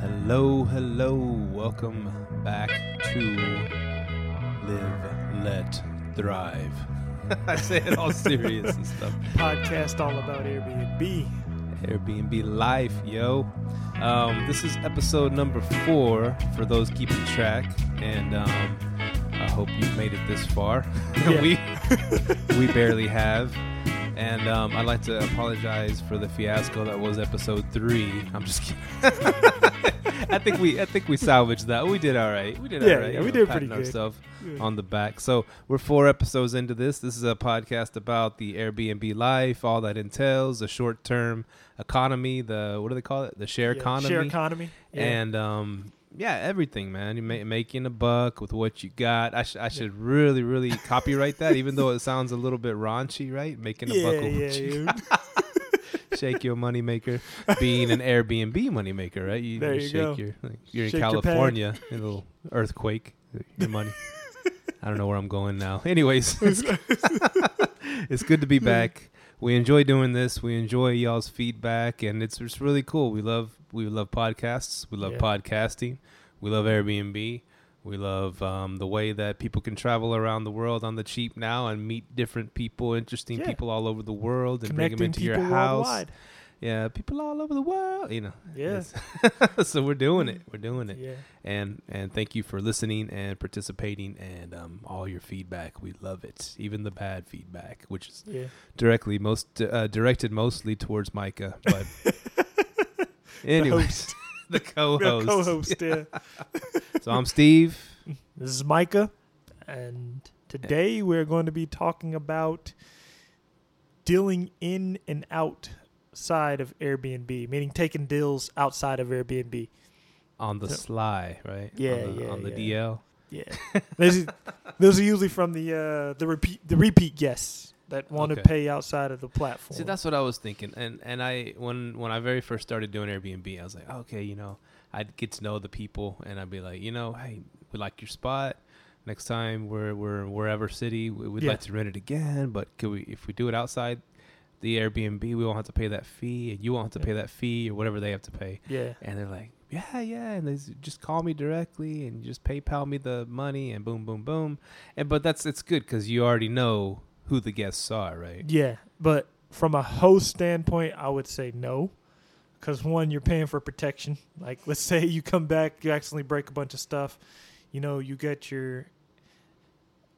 Hello, hello. Welcome back to Live, Let, Thrive. I say it all serious and stuff. podcast all about Airbnb. Airbnb life, yo. Um, this is episode number four for those keeping track, and um, I hope you've made it this far. We we barely have, and um, I'd like to apologize for the fiasco that was episode three. I'm just kidding. I think we I think we salvaged that. We did all right. We did Yeah, all right. yeah, we know, did pretty good. ourselves Yeah. on the back. So we're four episodes into this. This is a podcast about the Airbnb life, all that entails, the short term economy, the what do they call it? The share Yeah, economy. Share economy. Yeah. And um yeah, everything, man. You ma- making a buck with what you got. I, sh- I should really, really copyright that, even though it sounds a little bit raunchy, right? Making a yeah, buck with yeah, what you yeah. shake your moneymaker. Being an Airbnb moneymaker, right? You, There you you shake go. your like, you're Shake in your. California, a little earthquake, your money. I don't know where I'm going now. Anyways, it's, it's good to be back. We enjoy doing this. We enjoy y'all's feedback, and it's just really cool. We love we love podcasts. We love Yeah. podcasting. We love Airbnb. We love um, the way that people can travel around the world on the cheap now and meet different people, interesting Yeah. people all over the world, and bring them into your house. worldwide. Yeah, people all over the world, you know. Yeah. So we're doing it. We're doing it. Yeah. And and thank you for listening and participating and um, all your feedback. We love it. Even the bad feedback, which is Yeah. directly most uh, directed mostly towards Micah, but anyways, the co-host. Co-host. Yeah. So I'm Steve. this is Micah, and today we're going to be talking about dealing in and outside of Airbnb, meaning taking deals outside of Airbnb. on the So- sly, right? Yeah, on the, yeah, on the yeah. DL. Yeah. those, those are usually from the uh, the repeat the repeat guests that want Okay. to pay outside of the platform. See, that's what I was thinking, and and I when when I very first started doing Airbnb, I was like, okay, you know, I'd get to know the people, and I'd be like, you know, hey, we like your spot. Next time we're we're wherever city, we, we'd Yeah. like to rent it again. But could we, if we do it outside the Airbnb, we won't have to pay that fee, and you won't have to Yeah. pay that fee or whatever they have to pay. yeah. And they're like, yeah, yeah, and they just call me directly and just PayPal me the money, and boom, boom, boom. And but that's it's good because you already know who the guests are, right? Yeah, but from a host standpoint, I would say no, because one, you're paying for protection. Like, let's say you come back, you accidentally break a bunch of stuff. You know, you get your.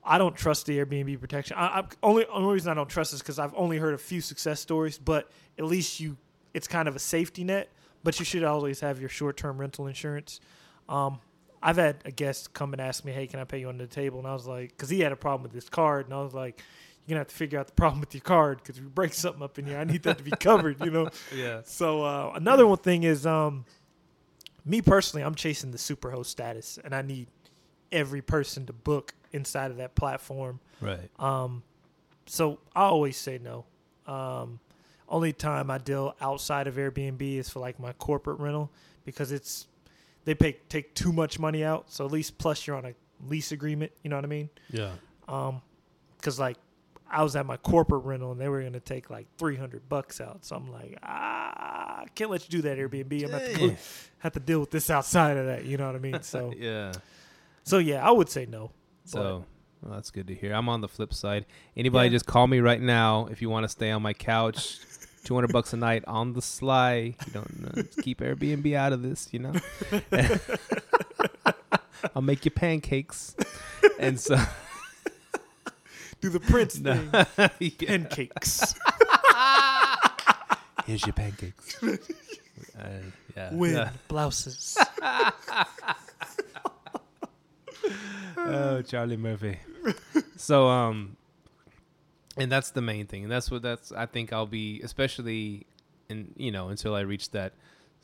I don't trust the Airbnb protection. I, I only only reason I don't trust is because I've only heard a few success stories. But at least you, it's kind of a safety net. But you should always have your short term rental insurance. Um, I've had a guest come and ask me, "Hey, can I pay you under the table?" And I was like, because he had a problem with his card, and I was like, "You're gonna have to figure out the problem with your card because if you break something up in here, I need that to be covered." You know. Yeah. So uh, another one thing is, um, me personally, I'm chasing the super host status, and I need every person to book inside of that platform. Right. Um, so I always say no. Um, only time I deal outside of Airbnb is for like my corporate rental because it's they pay take too much money out. So at least plus you're on a lease agreement. You know what I mean? Yeah. Um, because like I was at my corporate rental and they were gonna take like three hundred bucks out. So I'm like, ah, I can't let you do that Airbnb. I'm gonna have to, have to deal with this outside of that. You know what I mean? So Yeah. so yeah, I would say no. So well, that's good to hear. I'm on the flip side. Anybody Yeah. just call me right now if you want to stay on my couch. 200 bucks a night on the sly. You don't know. Keep Airbnb out of this, you know. I'll make you pancakes. And so Do the Prince No. thing. Yeah. Pancakes. Here's your pancakes. Uh, yeah. Yeah. blouses. oh, Charlie Murphy. so, um, and that's the main thing, and that's what that's. I think I'll be, especially, in you know, until I reach that.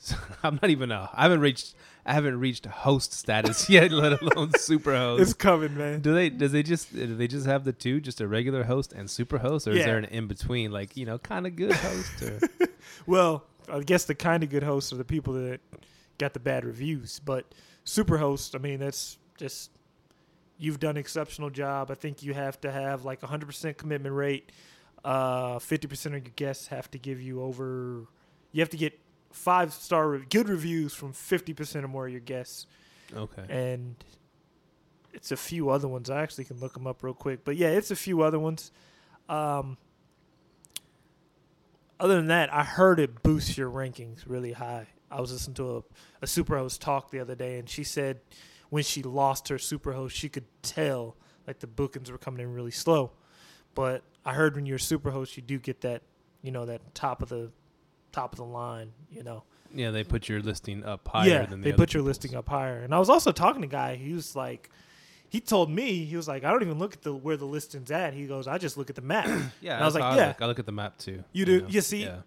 I'm not even a. I haven't reached. I haven't reached host status yet, let alone super host. it's coming, man. do they? Does they just? Do they just have the two? Just a regular host and super host, or is there an in between, like you know, kind of good host? Or Well, I guess the kind of good hosts are the people that got the bad reviews, but super host, I mean, that's just you've done an exceptional job. I think you have to have like a 100% commitment rate. Uh, 50% of your guests have to give you over. You have to get five star re- good reviews from fifty percent or more of your guests, Okay. and it's a few other ones. I actually can look them up real quick, but yeah, it's a few other ones. Um, other than that, I heard it boosts your rankings really high. I was listening to a, a superhost talk the other day, and she said when she lost her superhost, she could tell like the bookings were coming in really slow. But I heard when you're a superhost, you do get that, you know, that top of the top of the line, you know. Yeah, they put your listing up higher yeah, than the they put your people's. listing up higher. And I was also talking to a guy. He was like, he told me he was like, I don't even look at the where the listing's at. He goes, I just look at the map. Yeah, And I was like, how yeah. look. I look at the map too. You do- know? you see, Yeah.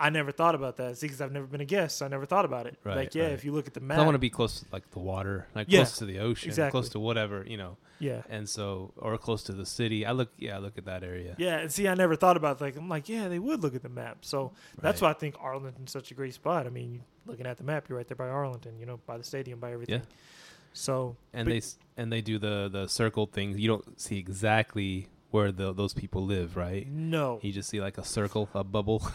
I never thought about that. See, because I've never been a guest, so I never thought about it. Right, like, yeah, right. if you look at the map, I want to be close to like the water, like Yeah, close to the ocean, exactly. close to whatever you know, yeah, and so or close to the city. I look, yeah, I look at that area. yeah. And see, I never thought about like I'm like, yeah, they would look at the map. So that's Right. why I think Arlington's such a great spot. I mean, looking at the map, you're right there by Arlington. You know, by the stadium, by everything. Yeah. So and they and they do the the circle thing. You don't see exactly where the, those people live, right? no, You just see like a circle, a bubble.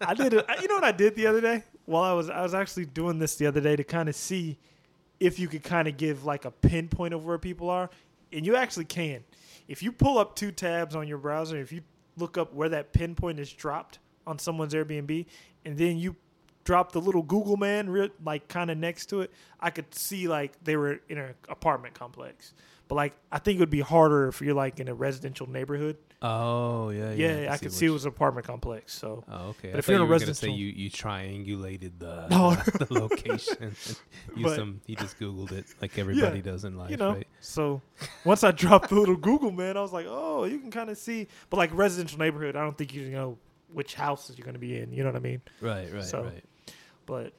I did it. You know what I did the other day? While I was I was actually doing this the other day to kind of see if you could kind of give like a pinpoint of where people are, and you actually can. If you pull up two tabs on your browser, if you look up where that pinpoint is dropped on someone's Airbnb, and then you drop the little Google man like kind of next to it, I could see like they were in an apartment complex. But like I think it would be harder if you're like in a residential neighborhood. Oh yeah, Yeah, I, could see it was an apartment complex. So Oh, okay. But I if you're in a were gonna say residential- you, you triangulated the, No. the, the location. But- some. He just googled it like everybody does in life, you know. right? So once I dropped the little Google man, I was like, oh, you can kind of see. But like residential neighborhood, I don't think you know which houses you're going to be in. You know what I mean? Right, right, So, right. But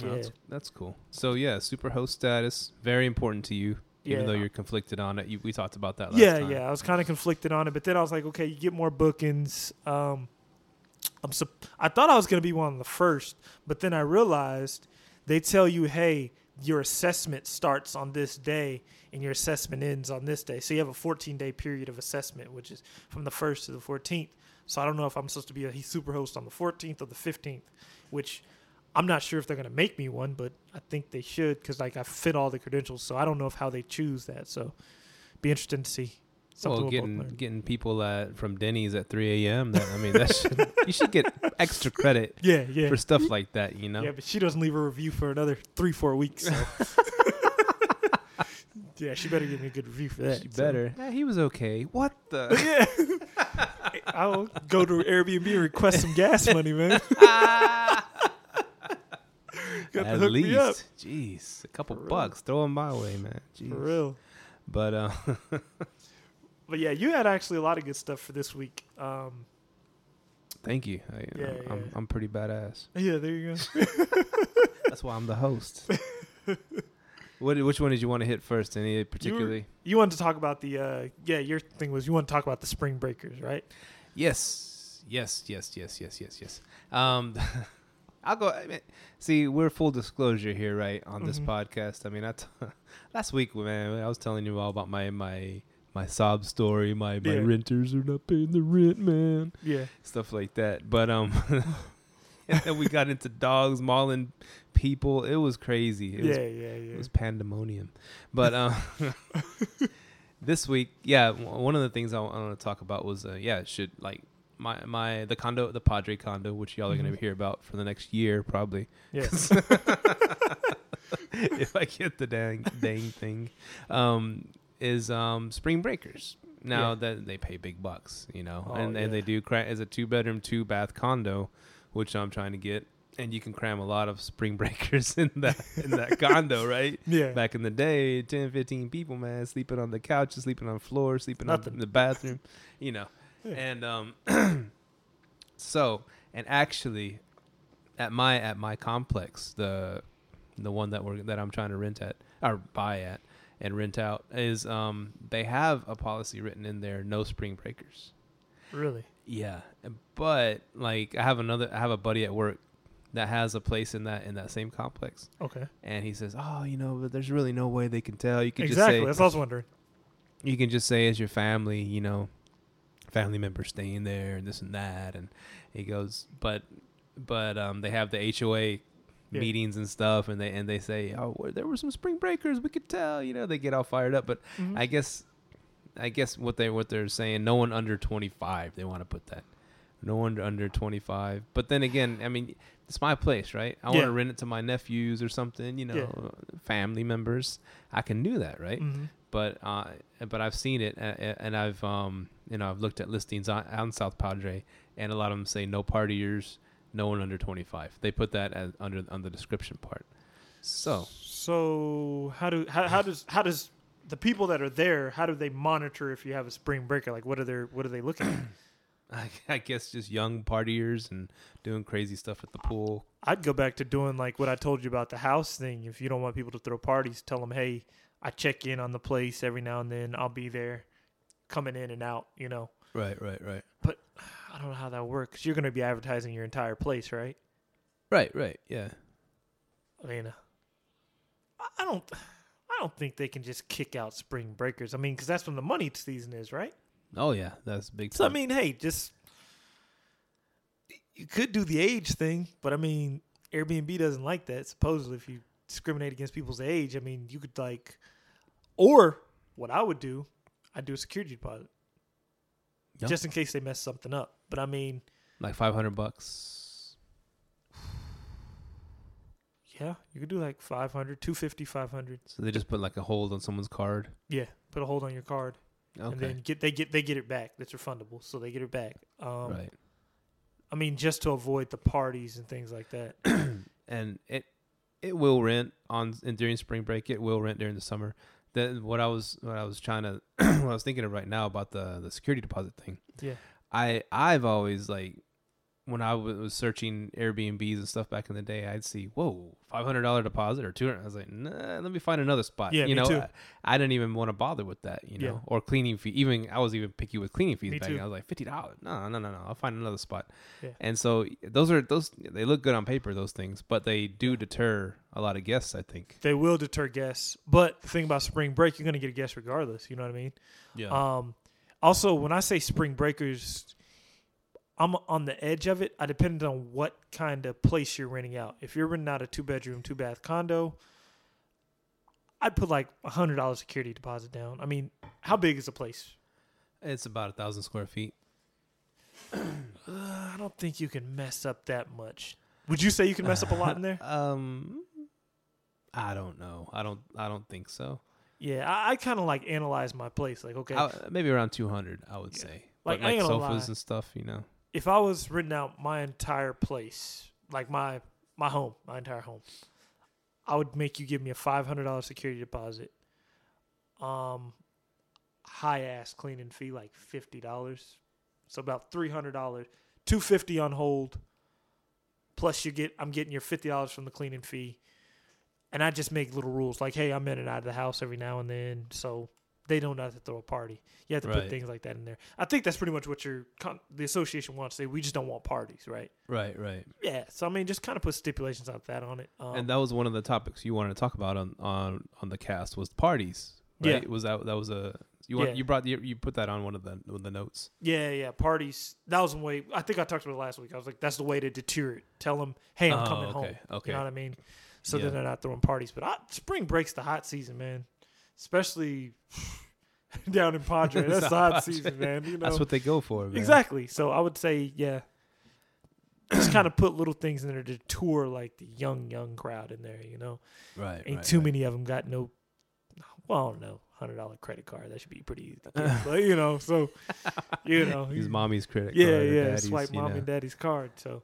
No, yeah. that's, that's cool. So yeah, super host status very important to you, even Yeah. though you're conflicted on it. You, we talked about that. Last yeah, time. yeah, I was kind of conflicted on it, but then I was like, okay, you get more bookings. Um, I'm sup- I thought I was going to be one of the first, but then I realized they tell you, hey, your assessment starts on this day and your assessment ends on this day. So you have a 14 day period of assessment, which is from the 1st to the 14th. So I don't know if I'm supposed to be a super host on the 14th or the 15th, which I'm not sure if they're going to make me one, but I think they should because like I fit all the credentials. So I don't know if how they choose that. So be interesting to see. Something Well, getting getting people at from Denny's at 3 a.m. That I mean, that should, you should get extra credit Yeah, yeah. for stuff like that. You know. Yeah, but she doesn't leave a review for another three, four weeks. So. yeah, she better give me a good review for that. She so. better. Eh, he was okay. What the? Yeah. I'll go to Airbnb and request some gas money, man. At hook me up. least, jeez, a couple bucks. Throw them my way, man. Jeez. For real. But uh, But yeah, you had actually a lot of good stuff for this week. Um, thank you. I, Yeah, I'm, yeah. I'm pretty badass. yeah, there you go. That's why I'm the host. what? Which one did you want to hit first? Any particularly? You wanted to talk about the uh, yeah, your thing was you want to talk about the spring breakers, right? Yes, yes, yes, yes, yes, yes, yes. Um, I'll go. I mean, see, we're full disclosure here, right, on this Mhm. podcast. I mean, I t- last week, man, I was telling you all about my my my sob story. My my Yeah. renters are not paying the rent, man. Yeah. Stuff like that. But um, and then we got into dogs mauling people. It was crazy. It was yeah, yeah, yeah. it was pandemonium. But uh, this week, yeah, w- one of the things I want to talk about was, uh, yeah, should like my my the condo, the Padre condo, which y'all are Mhm. gonna hear about for the next year probably. yeah. if I get the dang dang thing, um, is um spring breakers. Now Yeah. that they pay big bucks, you know, Oh, and and they do cra- as a two bedroom, two bath condo, which I'm trying to get. And you can cram a lot of spring breakers in that in that condo, right? yeah. back in the day 10 15 people man sleeping on the couches sleeping on floors sleeping Nothing. on the bathroom you know Yeah. and um so and actually at my at my complex the the one that we're that i'm trying to rent at or buy at and rent out is um they have a policy written in there no spring breakers Really? yeah but like i have another i have a buddy at work that has a place in that in that same complex Okay. and he says, "Oh, you know, but there's really no way they can tell. You can Exactly. just That's what I was wondering. you can just say as your family, you know, family member staying there and this and that." And he goes, "But but um, they have the HOA Yeah. meetings and stuff, and they and they say, oh, well, there were some spring breakers. We could tell, you know, they get all fired up. But Mhm. I guess, I guess what they what they're saying, no one under twenty five. They want to put that, no one under twenty five. But then again, I mean, it's my place, right? I want to rent it to my nephews or something, you know, Yeah. family members. I can do that, right? Mhm. But uh, but I've seen it, and I've um, you know, I've looked at listings on, on South Padre, and a lot of them say no partiers, no one under twenty five. They put that as under on the description part. So So how do how, how does how does the people that are there how do they monitor if you have a spring breaker? Like what are they what are they looking at? I, I guess just young partiers and doing crazy stuff at the pool. I'd go back to doing like what I told you about the house thing. If you don't want people to throw parties, tell them, hey, I check in on the place every now and then. I'll be there, coming in and out. You know, Right, right, right, But I don't know how that works. You're going to be advertising your entire place, right? right, right. Yeah, I mean, uh, I- don't, I don't think they can just kick out spring breakers. I mean, because that's when the money season is, right? oh yeah, that's big. So I mean, hey, just you could do the age thing, but I mean, Airbnb doesn't like that. Supposedly, if you discriminate against people's age, I mean, you could like, or what I would do, I'd do a security deposit Yeah. just in case they mess something up. But I mean, like five hundred bucks. yeah, you could do like 500, 250, 500. So they just put like a hold on someone's card. Yeah, put a hold on your card, Okay, and then get they get they get it back. That's refundable, so they get it back. Um, right. I mean, just to avoid the parties and things like that. and it it will rent on and during spring break. It will rent during the summer. Then what I was what I was trying to what I was thinking of right now about the the security deposit thing. Yeah. I I've always like when I was searching Airbnbs and stuff back in the day, I'd see whoa five hundred dollar deposit or two hundred. I was like, nah, let me find another spot. Yeah, you me know, too. I, I didn't even want to bother with that. You know, Yeah. or cleaning fee. Even I was even picky with cleaning fees Me back. too. then. I was like fifty dollars. No, no, no, no. I'll find another spot. Yeah. And so those are those. They look good on paper, those things, but they do deter a lot of guests. I think. They will deter guests, but the thing about spring break, you're going to get a guest regardless. You know what I mean? Yeah. Um, also, when I say spring breakers, I'm on the edge of it. I depend on what kind of place you're renting out. If you're renting out a two bedroom, two bath condo, I'd put like a hundred dollars security deposit down. I mean, how big is the place? it's about a thousand square feet. Uh, I don't think you can mess up that much. Would you say you can mess up a lot in there? Um, I don't know. I don't. I don't think so. Yeah, I, I kind of like analyze my place. Like, okay, I, maybe around two hundred. I would Yeah. say. Like, but like sofas lie. and stuff. You know. If I was renting out my entire place, like my my home, my entire home, I would make you give me a five hundred dollar security deposit. Um, high ass cleaning fee like fifty dollars, so about three hundred dollars, two fifty on hold. Plus, you get I'm getting your fifty dollars from the cleaning fee, and I just make little rules like, hey, I'm in and out of the house every now and then, so they don't have to throw a party. You have to put things like that in there. I think that's pretty much what your con- the association wants. To say we just don't want parties, right? Right. Right. Yeah. So I mean, just kind of put stipulations like that on it. Um, and that was one of the topics you wanted to talk about on on on the cast was parties. Right? Yeah. Was that that was a you want, Yeah. you brought you, you put that on one of the one of the notes. yeah, yeah, parties. That was the way. I think I talked about it last week. I was like, that's the way to deter it. Tell them, hey, I'm Oh, coming okay, home. okay. You know what I mean? So Yeah. then they're not throwing parties. But I, spring breaks the hot season, man. Especially down in Padre. That's the hot Padre. season, man. You know That's what they go for. Man. exactly. So I would say, yeah. Just kind of put little things in there to tour like the young, young crowd in there. You know, Right. ain't right, too right. many of them got no. Well, I don't know, hundred dollar credit card. That should be pretty easy. but you know, so you know, Use mommy's credit yeah, card. or yeah, swipe mom know. and daddy's card. So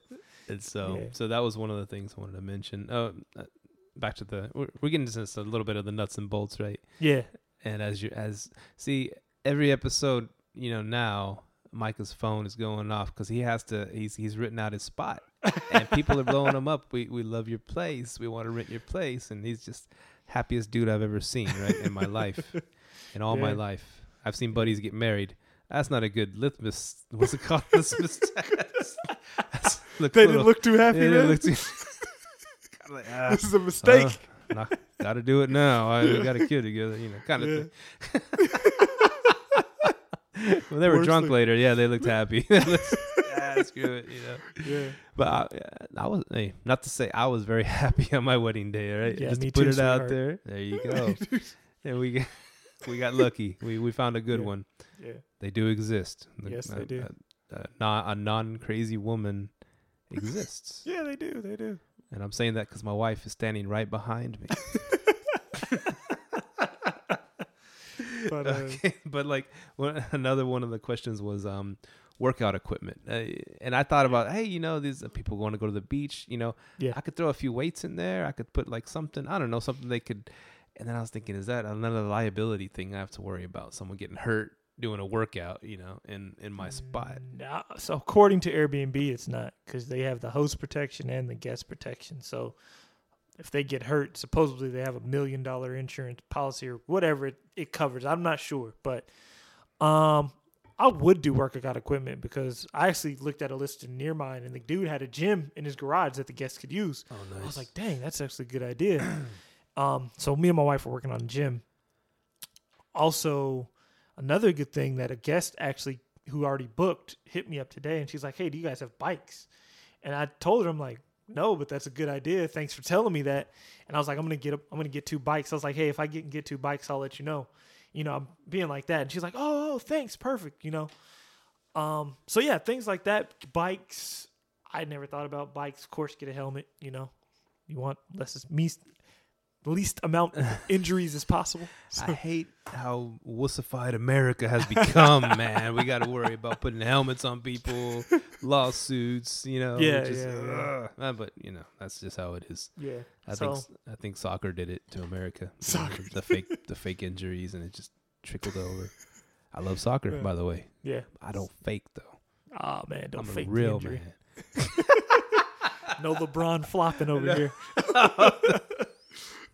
And so, Yeah. so that was one of the things I wanted to mention. Uh, uh, back to the, we're, we're getting into this a little bit of the nuts and bolts, right? yeah, And as you, as see every episode, you know, now Micah's phone is going off because he has to. He's he's written out his spot, and people are blowing him up. We we love your place. We want to rent your place, and he's just happiest dude I've ever seen, right, in my life, in all my life. I've seen buddies get married. That's not a good litmus. What's it called? litmus test. They didn't look too happy. yeah, they man. look too- Kinda like, ah, this is a mistake. uh, got to do it now. I we got a kid together, you know, kind of Yeah. thing. when they were Worst drunk thing. later, yeah, they looked happy. They looked- ah, screw it, you know. Yeah. But I, I was, hey, not to say I was very happy on my wedding day, right? Yeah, Just to put too, it out there. There you go. and we got, we got lucky. We we found a good Yeah. one. Yeah. They do exist. Yes, they do. A, a, non, a non-crazy woman exists, Yeah, they do. They do. And I'm saying that because my wife is standing right behind me. But uh, okay, but like one, another one of the questions was um workout equipment, uh, and I thought about hey, you know, these people want to go to the beach, you know, Yeah. I could throw a few weights in there. I could put like something, I don't know, something they could. And then I was thinking, is that another liability thing I have to worry about? Someone getting hurt doing a workout, you know, in in my spot. Nah, so according to Airbnb, it's not because they have the host protection and the guest protection. So if they get hurt, supposedly they have a million dollar insurance policy or whatever it, it covers. I'm not sure, but um, I would do workout equipment because I actually looked at a listing near mine, and the dude had a gym in his garage that the guests could use. Oh, nice. I was like, dang, that's actually a good idea. um, so me and my wife were working on a gym. Also, another good thing that a guest actually who already booked hit me up today, and she's like, "Hey, do you guys have bikes?" And I told her, I'm like, "No, but that's a good idea. Thanks for telling me that." And I was like, "I'm gonna get, a, I'm gonna get two bikes." I was like, "Hey, if I get get two bikes, I'll let you know." You know, I'm being like that, and she's like, "Oh, oh, thanks, perfect." You know, um, so yeah, things like that. Bikes. I never thought about bikes. Of course, get a helmet. You know, you want less is me least amount of injuries as possible. I hate how wussified America has become, man. We got to worry about putting helmets on people, lawsuits, you know. Yeah, just, yeah, yeah. Uh, but you know, that's just how it is. Yeah. I so think I think soccer did it to America. Soccer the fake the fake injuries and it just trickled over. I love soccer, Yeah. by the way. yeah. I don't fake though. Oh man, don't I'm fake a real man. No LeBron flopping over here.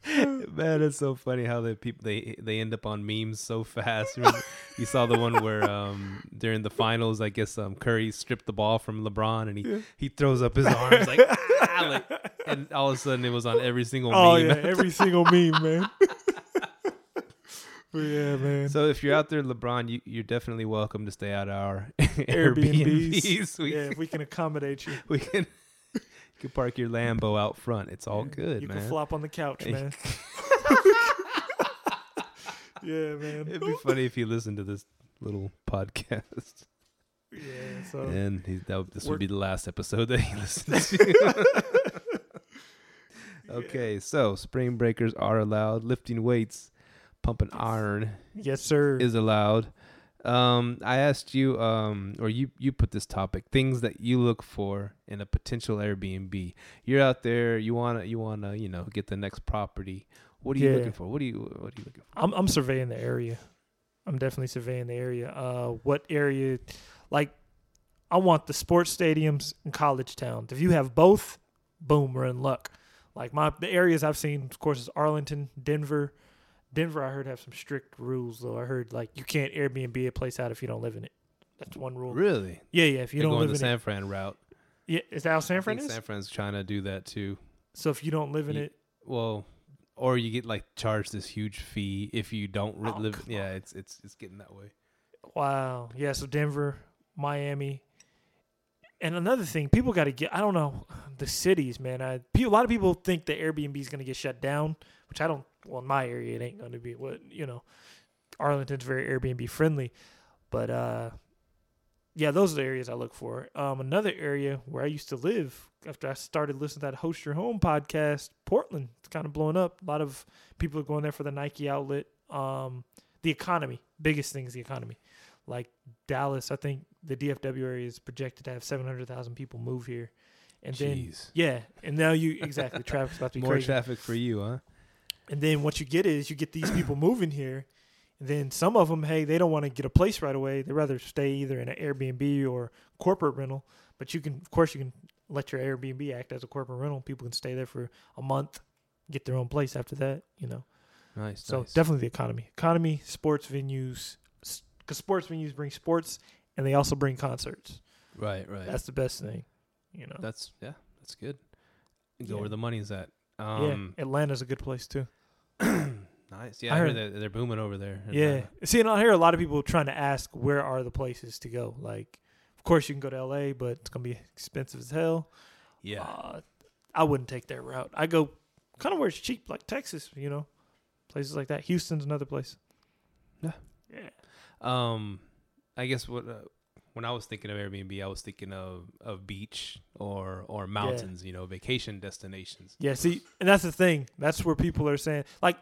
Man, it's so funny how the people they they end up on memes so fast. Remember, you saw the one where um during the finals, I guess um Curry stripped the ball from LeBron and he he throws up his arms like, ah, like and all of a sudden it was on every single Oh meme. yeah, every single meme, man. but yeah, man. So if you're out there, LeBron, you, you're definitely welcome to stay at our Airbnbs. Airbnbs. Yeah, if we can accommodate you, we can you can park your Lambo out front. It's all good, you man. can flop on the couch, man. yeah, man. It'd be funny if you listened to this little podcast, Yeah, so and he, that, this would be the last episode that he listens to. okay, so spring breakers are allowed. Lifting weights, pumping iron yes, sir. is allowed. Um, I asked you, um, or you you put this topic: things that you look for in a potential Airbnb. You're out there, you wanna you wanna you know get the next property. What are you Yeah. looking for? What are you what are you looking for? I'm I'm surveying the area. I'm definitely surveying the area. Uh, what area? Like, I want the sports stadiums and college towns. If you have both, boom, we're in luck. Like my the areas I've seen, of course, is Arlington, Denver. Denver, I heard have some strict rules though. I heard like you can't Airbnb a place out if you don't live in it. That's one rule. Really? Yeah, yeah. If you They're don't going live the in San Fran route. yeah, is that how San I Fran think is? San Fran's trying to do that too. so if you don't live in Ye- it, Well, or you get like charged this huge fee if you don't Oh, live. come Yeah, it's it's it's getting that way. Wow. Yeah. So Denver, Miami, and another thing, people got to get. I don't know the cities, man. I pe- a lot of people think the Airbnb is going to get shut down, which I don't. Well, in my area, it ain't going to be. What you know, Arlington's very Airbnb friendly, but uh, yeah, those are the areas I look for. Um, another area where I used to live after I started listening to that Host Your Home podcast, Portland. It's kind of blowing up. A lot of people are going there for the Nike outlet. Um, the economy, biggest thing is the economy. Like Dallas, I think the DFW area is projected to have seven hundred thousand people move here, and then yeah, and now you exactly traffic's about to be More crazy. traffic for you, huh? And then what you get is you get these people moving here. And then some of them, hey, they don't want to get a place right away. They rather stay either in an Airbnb or corporate rental. But you can, of course, you can let your Airbnb act as a corporate rental. People can stay there for a month, get their own place after that. You know, Nice. so nice. definitely the economy, economy, sports venues, because sports venues bring sports and they also bring concerts. right, right. That's the best thing. You know, That's yeah, that's good. Go Yeah. where the money's at. Um, yeah, Atlanta's a good place too. nice. Yeah, I I heard heard- they're booming over there. Yeah. See, and I hear a lot of people trying to ask where are the places to go. Like, of Of course, you can go to L.A., but it's gonna be expensive as hell. Yeah. Uh, I wouldn't take that route. I go kind of where it's cheap, like Texas. You know, places like that. Houston's another place. Yeah. Yeah. Um, I guess what uh, when I was thinking of Airbnb, I was thinking of of beach or or mountains. You know, vacation destinations. Yeah, see, and that's the thing. That's where people are saying like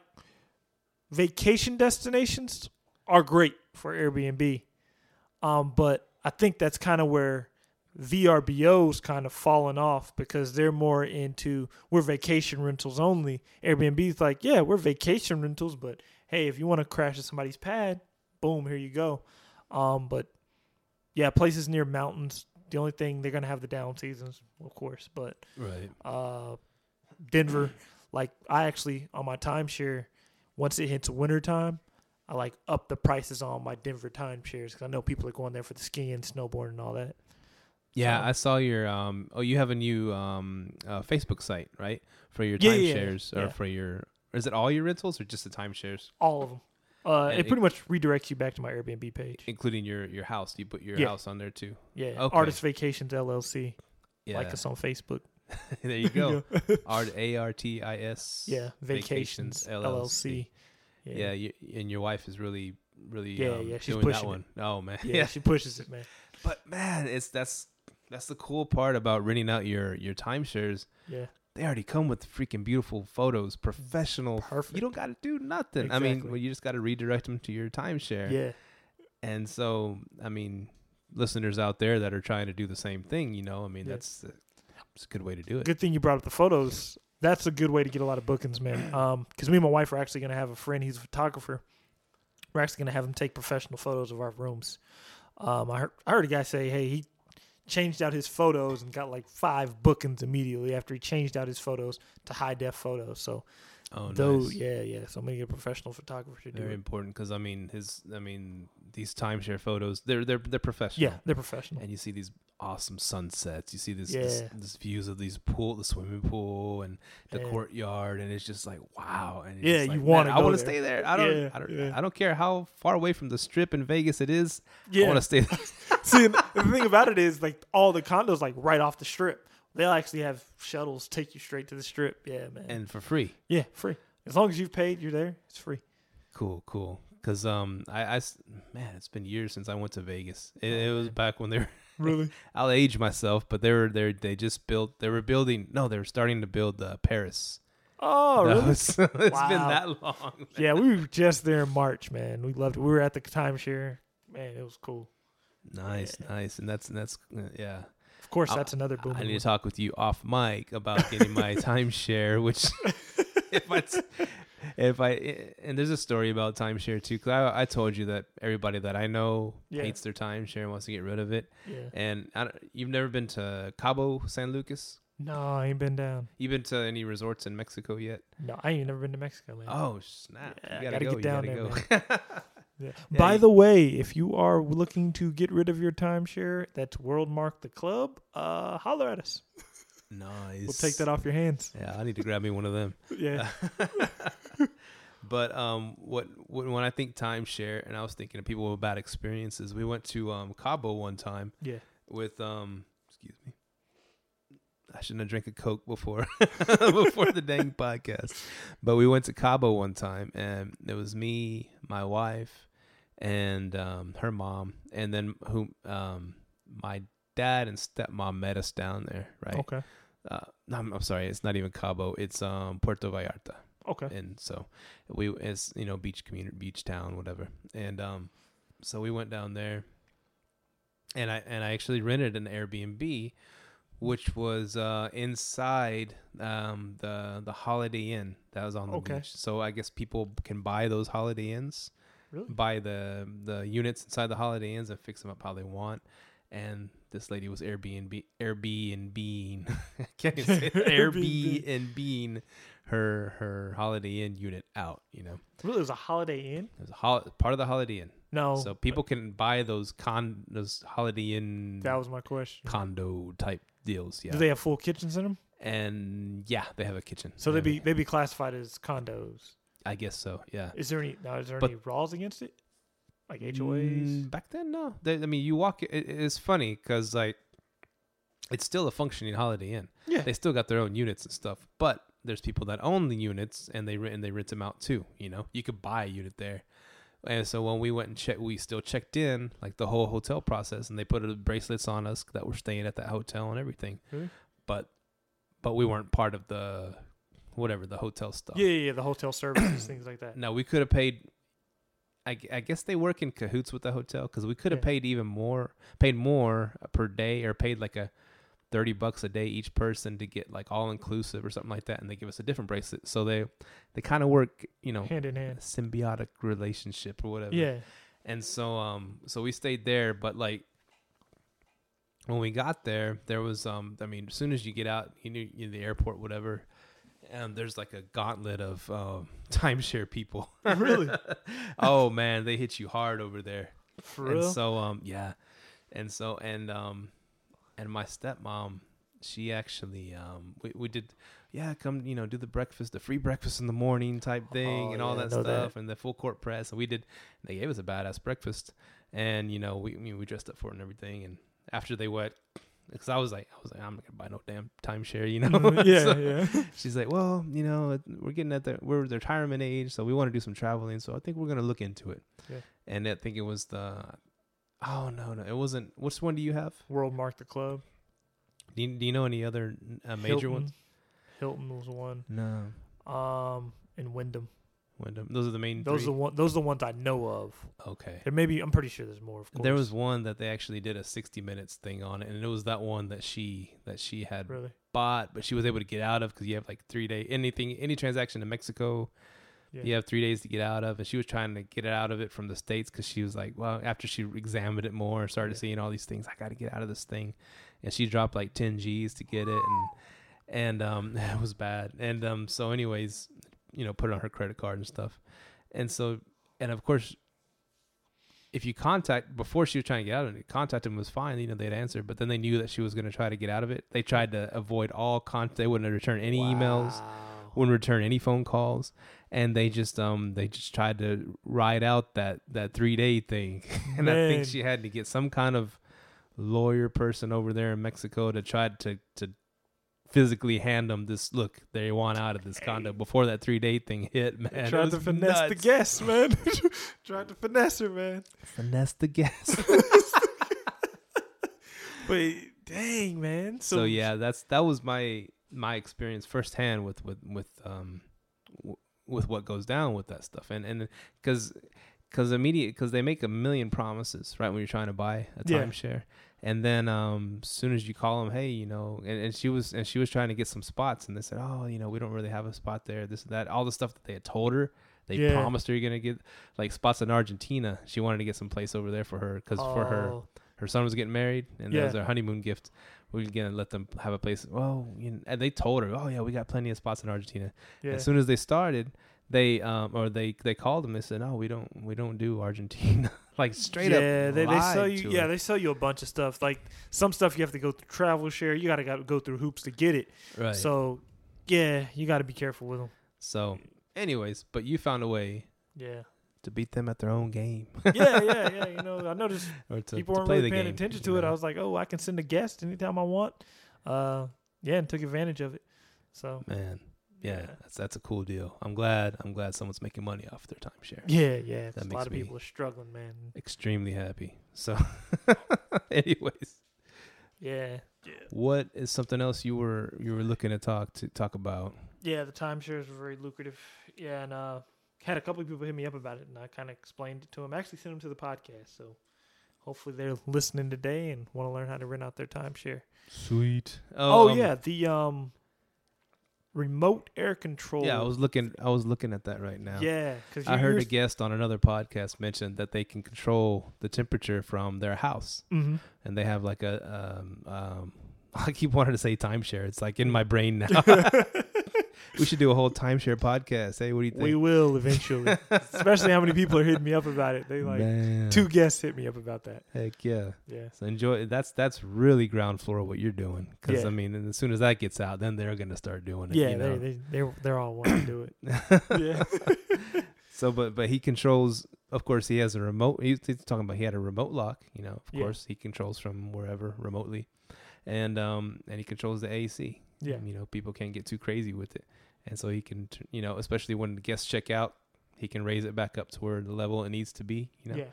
vacation destinations are great for Airbnb. Um, but I think that's kind of where VRBO's kind of fallen off because they're more into we're vacation rentals only. Airbnb's like, yeah, we're vacation rentals, but hey, if you want to crash at somebody's pad, boom, here you go. Um, but yeah, places near mountains. The only thing they're gonna have the down seasons, of course, but Right. uh, Denver. Like I actually on my timeshare, once it hits wintertime, I like up the prices on my Denver timeshares because I know people are going there for the skiing, snowboarding, and all that. Yeah, So- I saw your um. Oh, you have a new um uh, Facebook site, right? For your Yeah, yeah, timeshares or yeah. for your. Is it all your rentals or just the timeshares, All of them. Uh, it it- pretty much redirects you back to my Airbnb page. including your your house? You put your Yeah. house on there too. Yeah, okay. Artis Vacations LLC. Yeah. Like us on Facebook. there you go. Art A R T I S. Yeah, Vacations, Vacations LLC. Yeah, Yeah, you, and your wife is really, really Yeah, um, yeah, she's doing that pushing one. Oh man, yeah, she pushes it, man. But man, it's that's that's the cool part about renting out your your timeshares. Yeah, They already come with freaking beautiful photos, professional. Perfect. You don't got to do nothing. I mean, well, you just got to redirect them to your timeshare. yeah, And so, I mean, listeners out there that are trying to do the same thing, you know, I mean, Yeah. that's it's a good way to do it. good thing you brought up the photos. That's a good way to get a lot of bookings, man. Um, because me and my wife are actually gonna have a friend. He's a photographer. We're actually gonna have him take professional photos of our rooms. Um, I heard I heard a guy say, hey, he changed out his photos and got like five bookings immediately after he changed out his photos to high def photos. So Oh, those, nice. yeah, yeah. So I'm gonna get a professional photographer to do Very it. important because I mean, his, I mean, these timeshare photos, they're they're they're professional. Yeah, they're professional. and you see these awesome sunsets. You see this Yeah. this, this views of these pool, the swimming pool, and the Yeah. courtyard, and it's just like wow. And it's Yeah, just you wanna I want to stay there. I don't. Yeah, I don't. yeah. I don't care how far away from the strip in Vegas it is. I want to stay. There. See, the thing about it is, like, all the condos like right off the strip. They'll actually have shuttles take you straight to the strip. Yeah, man. and for free. yeah, free. As long as you've paid, you're there. It's free. Cool, cool. Cause um, I, I man, it's been years since I went to Vegas. It, Oh, it was man. back when they were. Really? I'll age myself, but they were they they just built. They were building. No, they were starting to build uh, Paris. Oh, That really? was- it's been that long. man. yeah, we were just there in March, man. We loved it. We were at the timeshare. Man, it was cool. Nice, Yeah. nice, and that's and that's uh, yeah. Of course, I- that's another boom. I need to talk with you off mic about getting my timeshare, which if I if I and there's a story about timeshare too. Cause I, I told you that everybody that I know Yeah. hates their timeshare and wants to get rid of it. Yeah. And I, you've never been to Cabo San Lucas? No, I ain't been down. You been to any resorts in Mexico yet? No, I ain't never been to Mexico, man. Oh snap! Yeah, you gotta, gotta go. get down you there, gotta go. Yeah. By the way, if you are looking to get rid of your timeshare, that's Worldmark the Club. Uh, holler at us. Nice. We'll take that off your hands. Yeah, I need to grab me one of them. Yeah. but um, what, when I think timeshare, and I was thinking of people with bad experiences. We went to um Cabo one time Yeah. with um, excuse me. I shouldn't have drank a coke before before the dang podcast. But we went to Cabo one time, and it was me, my wife, and um, her mom, and then who um, my dad and stepmom met us down there, right? Okay. Uh, no, I'm, I'm sorry, it's not even Cabo. It's um Puerto Vallarta Okay. and so we it's you know beach community beach town whatever and um so we went down there and i and i actually rented an airbnb which was uh inside um the the holiday inn that was on the Okay. beach so i guess people can buy those holiday inns Really? buy the the units inside the holiday inns and fix them up how they want and this lady was Airbnb Airbnb can't say. Airbnb. Her her Holiday Inn unit out. You know, Really, it was a Holiday Inn? it was a hol- part of the Holiday Inn, No. so people can buy those con those Holiday Inn That was my question. condo type deals. Yeah, Do they have full kitchens in them? and yeah, they have a kitchen. So Yeah, they'd be they'd be classified as condos. I guess so. Yeah. Is there any now? Is there But- any laws against it? Like HOAs. Mm, back then, no. They, I mean, you walk. It, it's funny because like, it's still a functioning Holiday Inn. Yeah. They still got their own units and stuff, but there's people that own the units and they rent and they rent them out too. You know, you could buy a unit there. And so when we went and checked, we still checked in like the whole hotel process, and they put bracelets on us that were staying at that hotel and everything. Really? But, but we weren't part of the, whatever the hotel stuff. Yeah, yeah, yeah, the hotel services, things like that. No, we could have paid. I, I guess they work in cahoots with the hotel because we could have Yeah. paid even more, paid more per day, or paid like a thirty bucks a day each person to get like all inclusive or something like that, and they give us a different bracelet. So they they kind of work, you know, Hand in hand. symbiotic relationship or whatever. Yeah. And so um so we stayed there, but like when we got there, there was um I mean, as soon as you get out, you knew you the airport, whatever, um, there's like a gauntlet of um timeshare people. Really? oh man, they hit you hard over there. For and real? so um yeah. And so and um and my stepmom, she actually um we, we did yeah, come, you know, do the breakfast, the free breakfast in the morning type thing Oh, and all yeah, that stuff that. and the full court press and we did they gave us a badass breakfast and you know, we I mean, we dressed up for it and everything and after they went because I was like, I was like, I'm not gonna buy no damn timeshare, you know. Mhm, yeah, So yeah. She's like, well, you know, we're getting at the we're the retirement age, so we want to do some traveling. So I think we're gonna look into it. Yeah. And I think it was the, oh no, no, it wasn't. Which one do you have? World Mark the Club. Do you, do you know any other uh, major Hilton. ones? Hilton was one. No, Um, and Wyndham. Wyndham. Those are the main. Those are the one. Those are the ones I know of. okay. There maybe I'm pretty sure there's more. Of course. There was one that they actually did a 60 minutes thing on and it was that one that she that she had really. bought, but she was able to get out of because you have like three day anything any transaction in Mexico. Yeah. You have three days to get out of, and she was trying to get it out of it from the states because she was like, well, after she examined it more, started Yeah. seeing all these things, I got to get out of this thing, and she dropped like ten G's to get it, and and um, it was bad, and um, so anyways, you know, put it on her credit card and stuff, and so and of course. If you contact before she was trying to get out of it, contact them was fine. You know they'd answer, but then they knew that she was going to try to get out of it. They tried to avoid all contact. They wouldn't return any emails wouldn't return any phone calls and they just um they just tried to ride out that that three day thing and i think she had to get some kind of lawyer person over there in mexico to try to to physically hand them this look they want out of this condo before that three day thing hit man Tried to finesse the nuts. guest, man. Tried to finesse her, man. finesse the guest But dang, man. So, so yeah that's that was my my experience firsthand with with with um w- with what goes down with that stuff and and because because immediate because they make a million promises right when you're trying to buy a Yeah. And then um as soon as you call them hey you know and, and she was and she was trying to get some spots and they said oh you know we don't really have a spot there this and that all the stuff that they had told her they Yeah. promised her you're gonna get like spots in argentina she wanted to get some place over there for her because for her Oh, her son was getting married, and that Yeah. was their honeymoon gift. We were gonna let them have a place. Well, you know, and they told her, "Oh yeah, we got plenty of spots in Argentina." Yeah. As soon as they started, they um or they they called them. They said, "No, we don't we don't do Argentina." like straight up. yeah, they, they sell you. Yeah, her. they sell you a bunch of stuff. Like some stuff you have to go through travel share. You gotta, gotta go through hoops to get it. right. So, yeah, you got to be careful with them. so, anyways, but you found a way Yeah, to beat them at their own game, yeah, yeah, yeah. You know, I noticed to, people to weren't really paying game. attention to it. I was like, oh, I can send a guest anytime I want. Uh, yeah, and took advantage of it. So man, yeah, Yeah. that's that's a cool deal. I'm glad. I'm glad someone's making money off their timeshare. yeah, yeah. That a lot of people are struggling, man. Extremely happy. So, anyways. Yeah, yeah, What is something else you were you were looking to talk to talk about? yeah. The timeshares were very lucrative. Yeah, and uh, had a couple of people hit me up about it, and I kind of explained it to them. Actually, sent them to the podcast, so hopefully they're listening today and want to learn how to rent out their timeshare. Sweet. Oh, um, yeah, the um remote air control. Yeah, I was looking. I was looking at that right now. Yeah, because I heard a guest on another podcast mention that they can control the temperature from their house, hmm and they have like a um um. I keep wanting to say timeshare. It's like in my brain now. we should do a whole timeshare podcast. Hey, what do you think? we will eventually. Especially how many people are hitting me up about it. They like Man. two guests hit me up about that. Heck yeah. Yeah. So enjoy. That's that's really ground floor what you're doing. Because Yeah. I mean, and as soon as that gets out, then they're gonna start doing it. Yeah, you they know? they they're they're all wanting to do it. Yeah. so, but but he controls. Of course, he has a remote. He's, he's talking about he had a remote lock. You know, of Yeah. course, he controls from wherever remotely, and um and he controls the AC. Yeah. you know, people can't get too crazy with it, and so he can, you know, especially when the guests check out, he can raise it back up to where the level it needs to be. You know, Yeah.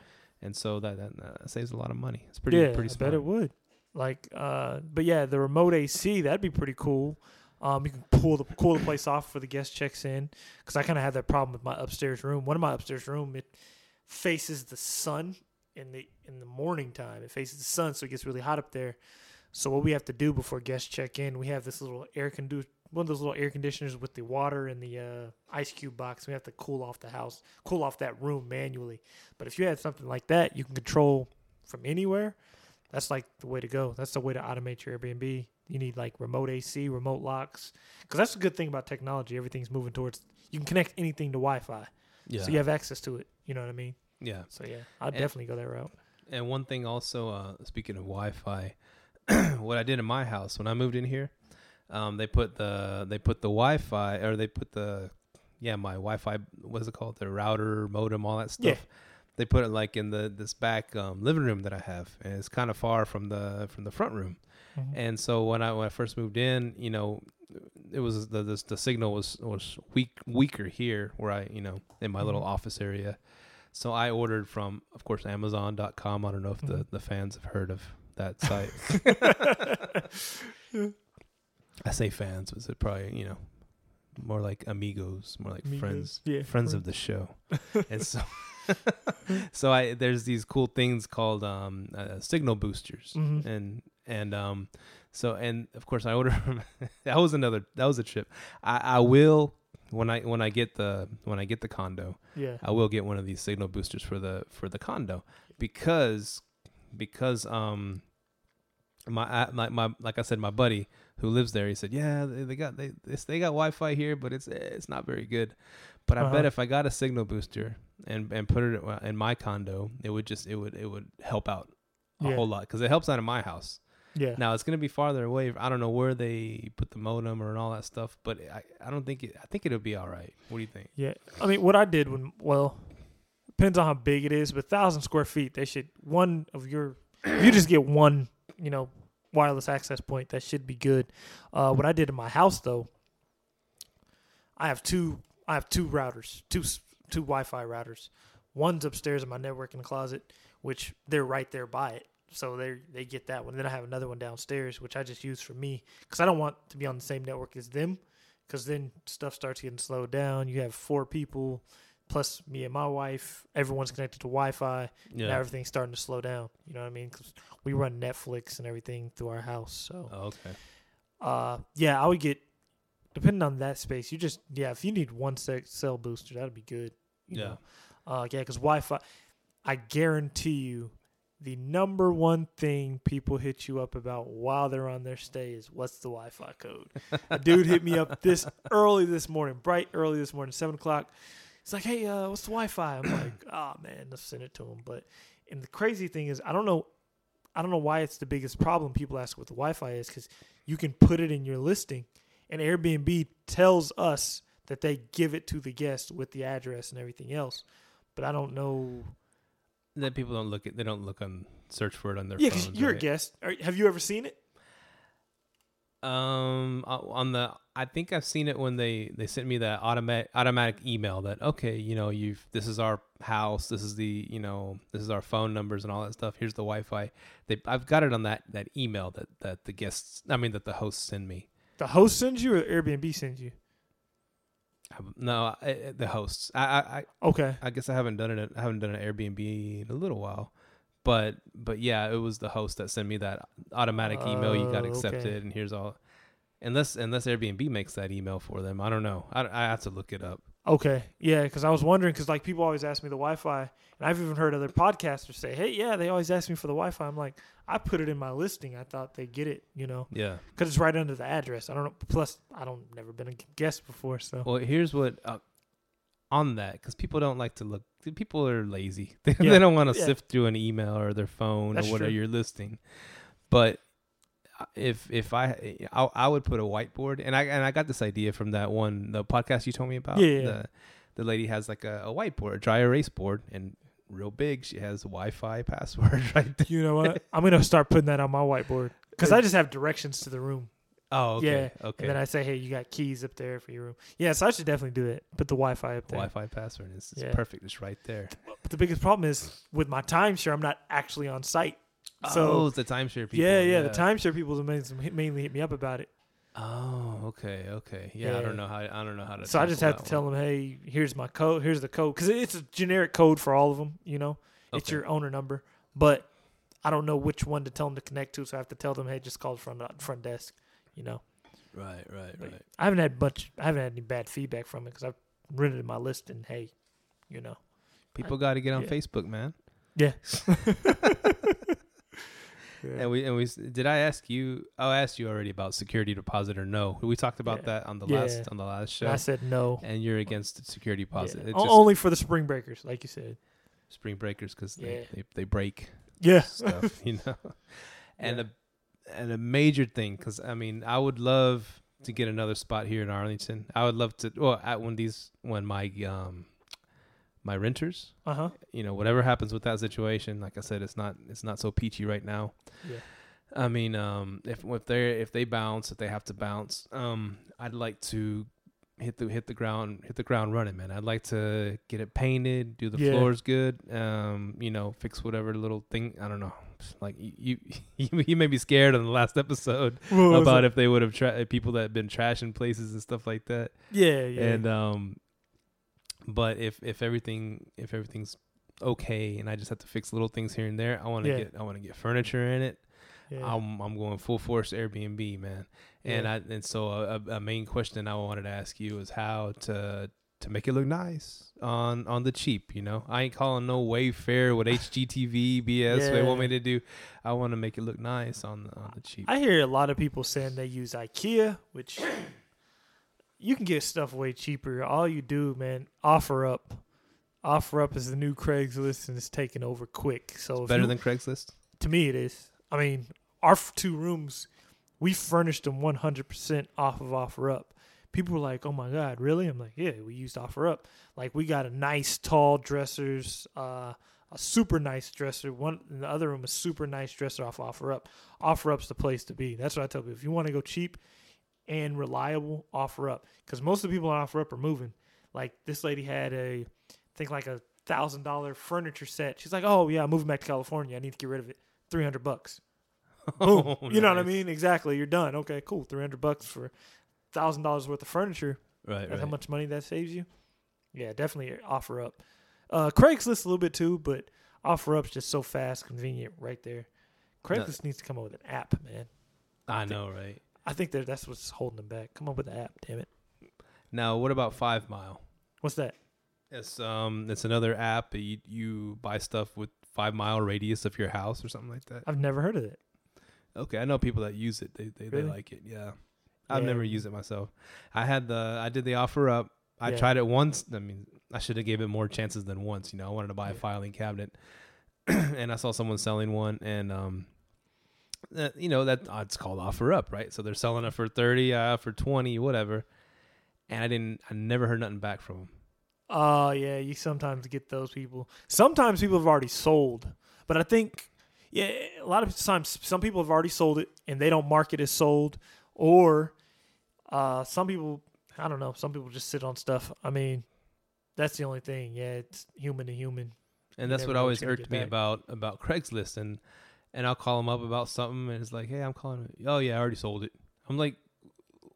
and so that that saves a lot of money. It's pretty yeah, pretty I smart. bet it would. Like, uh, but yeah, the remote AC that'd be pretty cool. Um, you can pull the cool the place off for the guest checks in because I kind of had that problem with my upstairs room. One of my upstairs room it faces the sun in the in the morning time. It faces the sun, so it gets really hot up there. So what we have to do before guests check in, we have this little air condu- one of those little air conditioners with the water and the uh, ice cube box. We have to cool off the house, cool off that room manually. But if you had something like that, you can control from anywhere. That's like the way to go. That's the way to automate your Airbnb. You need like remote AC, remote locks, because that's the good thing about technology. Everything's moving towards you can connect anything to Wi-Fi, Yeah, so you have access to it. You know what I mean? yeah. So yeah, I'd And- definitely go that route. And one thing also, uh, speaking of Wi-Fi, what I did in my house when I moved in here, um, they put the they put the Wi-Fi or they put the yeah my Wi-Fi what's it called the router modem all that stuff. Yeah. They put it like in the this back um, living room that I have, and it's kind of far from the from the front room. Mhm. And so when I when I first moved in, you know, it was the the, the signal was was weak weaker here where I you know in my little Mhm. office area. So I ordered from, of course, Amazon.com. I don't know if the, Mhm. the fans have heard of that site. I say fans, but it probably you know more like amigos, more like Amigos, friends, yeah, friends of the show. and so, so I there's these cool things called um, uh, signal boosters, Mhm. and and um, so and of course I order. that was another that was a trip. I, I will when I when I get the when I get the condo. Yeah. I will get one of these signal boosters for the for the condo because because um my I- my, my like I said my buddy who lives there he said yeah they, they got they they got Wi-Fi here but it's it's not very good but I bet Uh-huh. if I got a signal booster and and put it in my condo it would just it would it would help out a Yeah. whole lot because it helps out in my house Yeah. now it's gonna be farther away I don't know where they put the modem or and all that stuff but I I don't think it I think it'll be all right what do you think Yeah, I mean, what I did when well, depends on how big it is, but thousand square feet, they should one of your. You just get one, you know, wireless access point, that should be good. Uh, what I did in my house though, I have two. I have two routers, two two Wi-Fi routers. One's upstairs in my networking closet, which they're right there by it, so they they get that one. Then I have another one downstairs, which I just use for me because I don't want to be on the same network as them because then stuff starts getting slowed down. You have four people plus me and my wife. Everyone's connected to Wi-Fi. Now everything's starting to slow down. You know what I mean? 'Cause we run Netflix and everything through our house. So, oh, okay uh, yeah, I would get depending on that space. You just yeah, if you need one cell booster, that'd be good. You Yeah. Know? Uh, yeah, because Wi-Fi, I guarantee you. The number one thing people hit you up about while they're on their stay is what's the Wi-Fi code. A dude hit me up this early this morning, bright early this morning, seven o'clock. It's like, hey, uh, what's the Wi-Fi? I'm like, oh man, let's send it to him. But and the crazy thing is, I don't know, I don't know why it's the biggest problem. People ask what the Wi-Fi is because you can put it in your listing, and Airbnb tells us that they give it to the guest with the address and everything else. But I don't know. that people don't look at they don't look on search for it on their Yeah, phones. because you're a guest. Are, have you ever seen it? Um, on the I think I've seen it when they they sent me that automatic automatic email that okay, you know, you've this is our house, this is the you know this is our phone numbers and all that stuff. Here's the Wi-Fi. They I've got it on that that email that that the guests I mean that the hosts send me. The host sends you, or Airbnb sends you? No, I- the hosts. I, I I Okay. I guess I haven't done it. I haven't done an Airbnb in a little while, but but yeah, it was the host that sent me that automatic email. You got Oh, accepted, okay. and here's all. Unless unless Airbnb makes that email for them, I don't know. I, I have to look it up. Okay, yeah, because I was wondering because like people always ask me the Wi-Fi, and I've even heard other podcasters say, "Hey, yeah, they always ask me for the Wi-Fi." I'm like, I put it in my listing. I thought they get it, you know, Yeah. because it's right under the address. I don't know. Plus, I don't never been a guest before, so Well, here's what uh, on that because people don't like to look. People are lazy. They, Yeah. they don't want to Yeah. sift through an email or their phone That's or whatever you're listing. But uh, if if I, I I would put a whiteboard and I and I got this idea from that one the podcast you told me about. Yeah. The, the lady has like a, a whiteboard, a dry erase board, and real big, she has Wi-Fi password right there. You know what? I'm gonna start putting that on my whiteboard because I just have directions to the room. Oh, okay, Yeah, okay. And then I say, hey, you got keys up there for your room. Yeah, so I should definitely do that. Put the Wi-Fi up there. Wi-Fi password is it's Yeah. perfect. It's right there. But the biggest problem is with my timeshare, I'm not actually on site. oh, So it's the timeshare people. yeah, yeah, the timeshare people mainly mainly hit me up about it. Oh, okay, okay. Yeah, I don't know how. I don't know how to. So I just have to tackle tell them, hey, here's my code. Here's the code because it's a generic code for all of them. You know, one. it's your owner number, but I don't know which one to tell them to connect to. So I have to tell them, hey, just call the front uh, front desk. You know, right, right, But right. I haven't had much. I haven't had any bad feedback from it because I've written it in my list and hey, you know, People got to get on yeah. Facebook, man. yeah. And we and we did I ask you? I asked you already about security deposit or no? We talked about Yeah. that on the Yeah. last on the last show. I said no. and you're against security deposit. Yeah. Just Only for the spring breakers, like you said. spring breakers because they, Yeah. they they break Yeah. stuff, you know. And Yeah. And a major thing because I mean I would love to get another spot here in Arlington. I would love to. Well, at when these when my um my renters, Uh huh. you know, whatever happens with that situation, like I said, it's not it's not so peachy right now. Yeah. I mean, um, if if they if they bounce, if they have to bounce, um, I'd like to hit the hit the ground hit the ground running, man. I'd like to get it painted, do the Yeah. floors good, um, you know, fix whatever little thing. I don't know. Like you, you, you may be scared on the last episode about if they would have tra- people that have been trashing places and stuff like that. Yeah, yeah. And um, but if if everything if everything's okay and I just have to fix little things here and there, I want to Yeah. get I want to get furniture in it. yeah. I'm I'm going full force Airbnb, man. And Yeah. I and so a, a main question I wanted to ask you is how to to make it look nice on on the cheap. You know, I ain't calling no Wayfair with HGTV BS. They want me to do. I want to make it look nice on the on the cheap. I hear a lot of people saying they use IKEA, which you can get stuff way cheaper. All you do, man, offer up. Offer up is the new Craigslist and it's taking over quick. So Better you- than Craigslist. to me it is. I mean, our two rooms, we furnished them 100% off of offer up. People were like, "Oh my god, really?" I'm like, "Yeah, we used offer up. Like we got a nice tall dressers, uh, a super nice dresser. One in the other room, a super nice dresser off offer up. Offer up's the place to be. That's what I tell people. If you want to go cheap and reliable, offer up. Because most of the people on offer up are moving. Like this lady had a, I think like a thousand dollar furniture set. She's like, "Oh yeah, I'm moving back to California. I need to get rid of it. Three hundred bucks. Boom. Oh, you know what I mean? Exactly. You're done. Okay, cool. Three hundred bucks for thousand dollars worth of furniture. Right, right. how much money that saves you. Yeah, definitely offer up. Uh, Craigslist a little bit too, but offer up's just so fast, convenient, right there. Craigslist needs to come up with an app, man. I know, right? I think that that's what's holding them back. Come up with an app, damn it. Now, what about Five Mile? What's that? It's um, it's another app that you you buy stuff with five mile radius of your house or something like that. I've never heard of it. Okay, I know people that use it. They they, they like it. Yeah, I've Yeah. never used it myself. I had the I did the offer up. I Yeah. tried it once. I mean, I should have gave it more chances than once. You know, I wanted to buy a filing cabinet, and I saw someone selling one, and um, uh, you know that uh, it's called offer up, right? So they're selling it for thirty, uh, for twenty, whatever. And I didn't. I never heard nothing back from them. Oh yeah, you sometimes get those people. Sometimes people have already sold, but I think yeah, a lot of times some people have already sold it and they don't mark it as sold, or uh, some people I don't know. Some people just sit on stuff. I mean, that's the only thing. Yeah, it's human to human. And You that's what always irked me back. about about Craigslist and and I'll call them up about something and it's like, hey, I'm calling. Oh yeah, I already sold it. I'm like,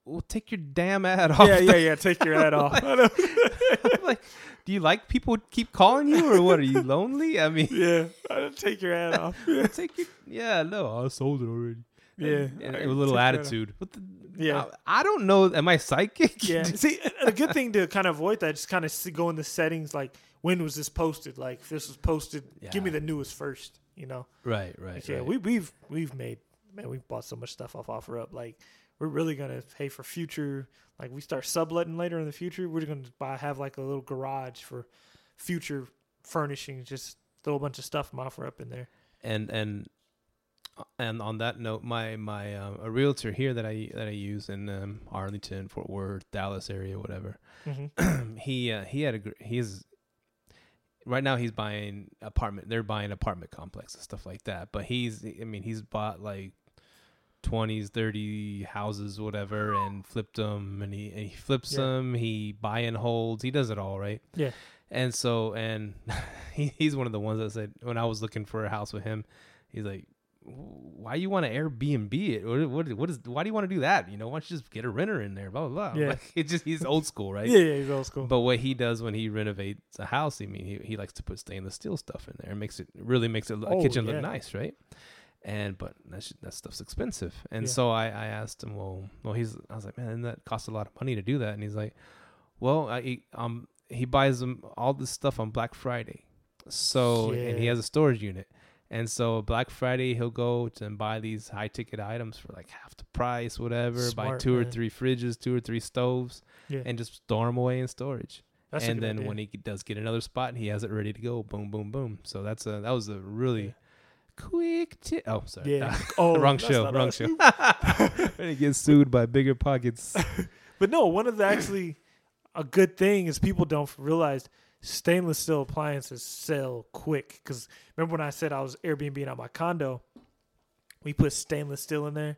well, take your damn ad off. Yeah, yeah, yeah. Take your ad off. I'm like, do you like people keep calling you or what? Are you lonely? I mean, yeah, I- take your ad off. Yeah, take your yeah. No, I sold it already. Yeah. and, I- and a little take your hat off. attitude. What the, Yeah. I, I don't know. Am I psychic? Yeah. See, a- good thing to kind of avoid that, just kind of see, go in the settings. Like, when was this posted? Like, if this was posted, give me the newest first. You know. right, right. yeah. right. We we've we've made man, we've bought so much stuff off offer up. Like, we're really gonna pay for future. Like, we start subletting later in the future. We're gonna buy have like a little garage for future furnishings. Just throw a bunch of stuff from offer up in there. and and and on that note, my my uh, a realtor here that I that I use in um, Arlington, Fort Worth, Dallas area, whatever. hmm he uh, he had a gr- he's right now he's buying apartment. They're buying apartment complexes stuff like that. But he's I mean he's bought like. 20s 30 houses whatever and flipped them and he, and he flips Yeah. them he buy and holds he does it all right Yeah. and so, and he, he's one of the ones that said when I was looking for a house with him, he's like, "Why you want to Airbnb it? What, what, what is? Why do you want to do that? You know, why don't you just get a renter in there? Blah blah blah." Yeah. Like, it's just he's old school, right? Yeah, yeah, he's old school. But what he does when he renovates a house, I mean, he, he likes to put stainless steel stuff in there. It makes it really makes it a Oh, kitchen yeah. look nice, right? And but that sh- that stuff's expensive. And Yeah. so I, I asked him, well, well, he's I was like, man, that costs a lot of money to do that. And he's like, well, I um he buys them all this stuff on Black Friday, so and he has a storage unit. And so Black Friday, he'll go and buy these high ticket items for like half the price, whatever. buy Smart, two or three fridges, two or three stoves, yeah, and just store them away in storage that's and then idea. when he does get another spot, he has it ready to go. Boom, boom, boom. So that's a that was a really Yeah. quick tip. Oh, sorry. yeah, oh, wrong show. Wrong us. show. and he gets sued by bigger pockets. But no, one of the actually a good thing is people don't realize stainless steel appliances sell quick. Because remember when I said I was Airbnb out my condo, we put stainless steel in there,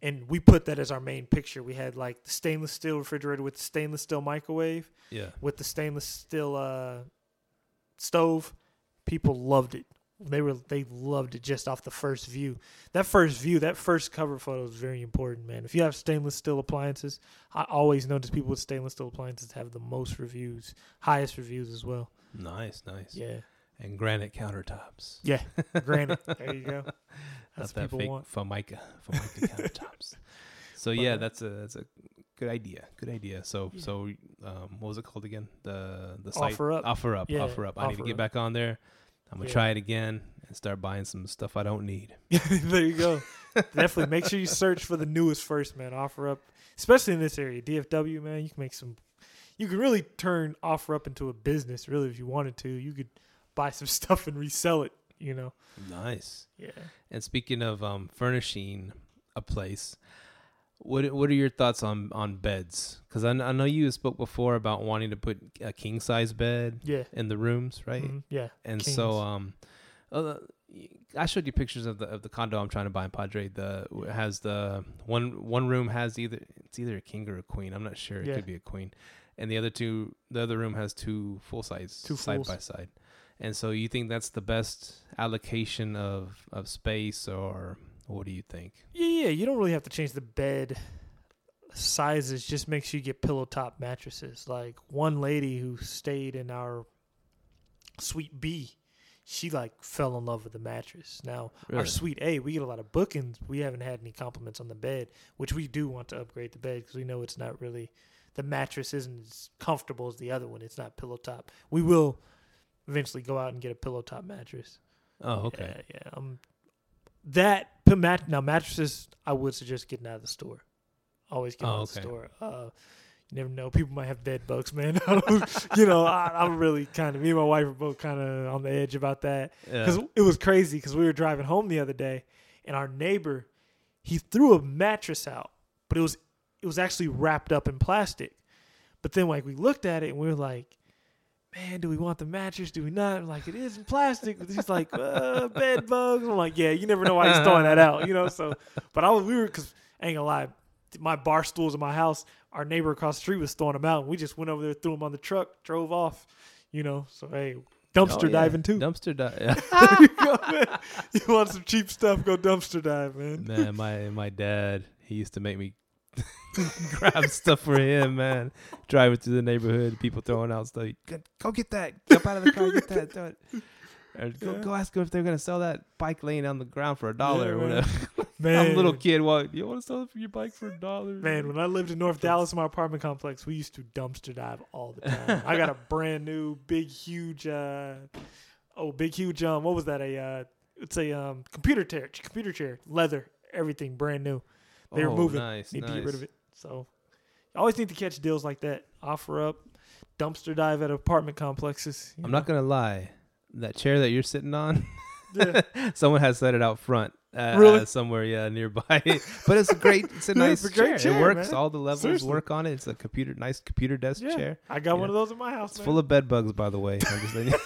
and we put that as our main picture. We had like the stainless steel refrigerator with the stainless steel microwave yeah. with the stainless steel uh, stove. People loved it. They were they loved it just off the first view. That first view, that first cover photo is very important, man. If you have stainless steel appliances, I always notice people with stainless steel appliances have the most reviews, highest reviews as well. Nice, nice. Yeah, And granite countertops. yeah. granite. there you go. Not That's what that people fake want. Formica, Formica countertops. So But, yeah, that's a that's a good idea. Good idea. So Yeah. so um, what was it called again? The the site Offer up. offer up Yeah, offer up. I need to get Up. back on there. I'm gonna Yeah. try it again and start buying some stuff I don't need. there you go. Definitely make sure you search for the newest first, man. Offer up, especially in this area, DFW, man. You can make some. You can really turn offer up into a business, really, if you wanted to. You could buy some stuff and resell it. You know. Nice. Yeah. And speaking of um, furnishing a place, what what are your thoughts on on beds? Because I, I know you spoke before about wanting to put a king size bed Yeah. in the rooms, right? Mhm. Yeah. And kings. so um, uh, I showed you pictures of the of the condo I'm trying to buy in Padre. The has the one one room has either it's either a king or a queen. I'm not sure. It Yeah. could be a queen. And the other two, the other room has two full size Two side by side. And so you think that's the best allocation of of space, or what do you think? Yeah, yeah. You don't really have to change the bed sizes. Just make sure you get pillow top mattresses. Like one lady who stayed in our suite B, she like fell in love with the mattress. Now our Really? suite A, we get a lot of bookings. We haven't had any compliments on the bed, which we do want to upgrade the bed because we know it's not really the mattress isn't as comfortable as the other one. It's not pillow top. We will eventually go out and get a pillow top mattress. Oh, okay. Yeah, yeah. Um, that put mat now mattresses. I would suggest getting out of the store. Always get Oh, out of the store. Uh, you never know. People might have bed bugs, man. you know, I, I'm really kind of me and my wife are both kind of on the edge about that because Yeah. it was crazy. Because we were driving home the other day, and our neighbor he threw a mattress out, but it was it was actually wrapped up in plastic. But then like we looked at it and we were like, man, do we want the mattress? Do we not? I'm like it is in plastic. But he's like, uh, bed bugs. I'm like, yeah, you never know why he's throwing that out, you know. So, but I was we were because I ain't gonna lie, my bar stools in my house, our neighbor across the street was throwing them out, and we just went over there, threw them on the truck, drove off, you know. So hey, dumpster Oh, yeah. diving too. Dumpster dive. there you. You want some cheap stuff? Go dumpster dive, man. man, my my dad, he used to make me grab stuff for him, man. Driving through the neighborhood, people throwing out stuff. Go, go get that. Jump out of the car, get that. Do it. Or go, Yeah. go ask them if they're gonna sell that bike laying on the ground for a dollar Yeah, or whatever. Man, I'm a little kid. Well, you want to sell your bike for a dollar? Man, when I lived in North Dallas in my apartment complex, we used to dumpster dive all the time. I got a brand new, big, huge, uh, oh, big, huge, um, what was that? A, uh, it's a um, computer chair, computer chair, leather, everything brand new. They were Oh, moving. Nice, Need nice. to get rid of it. So, I always need to catch deals like that. Offer up, dumpster dive at apartment complexes. I'm know. not gonna lie. That chair that you're sitting on, Yeah. someone has set it out front uh, Really? uh, somewhere, yeah, nearby. but it's a great, it's a It's nice a great chair. chair, It works. man. All the levels Seriously. work on it. It's a computer, nice computer desk Yeah, chair. I got one of those in my house. It's man. full of bed bugs, by the way. I'm just letting you-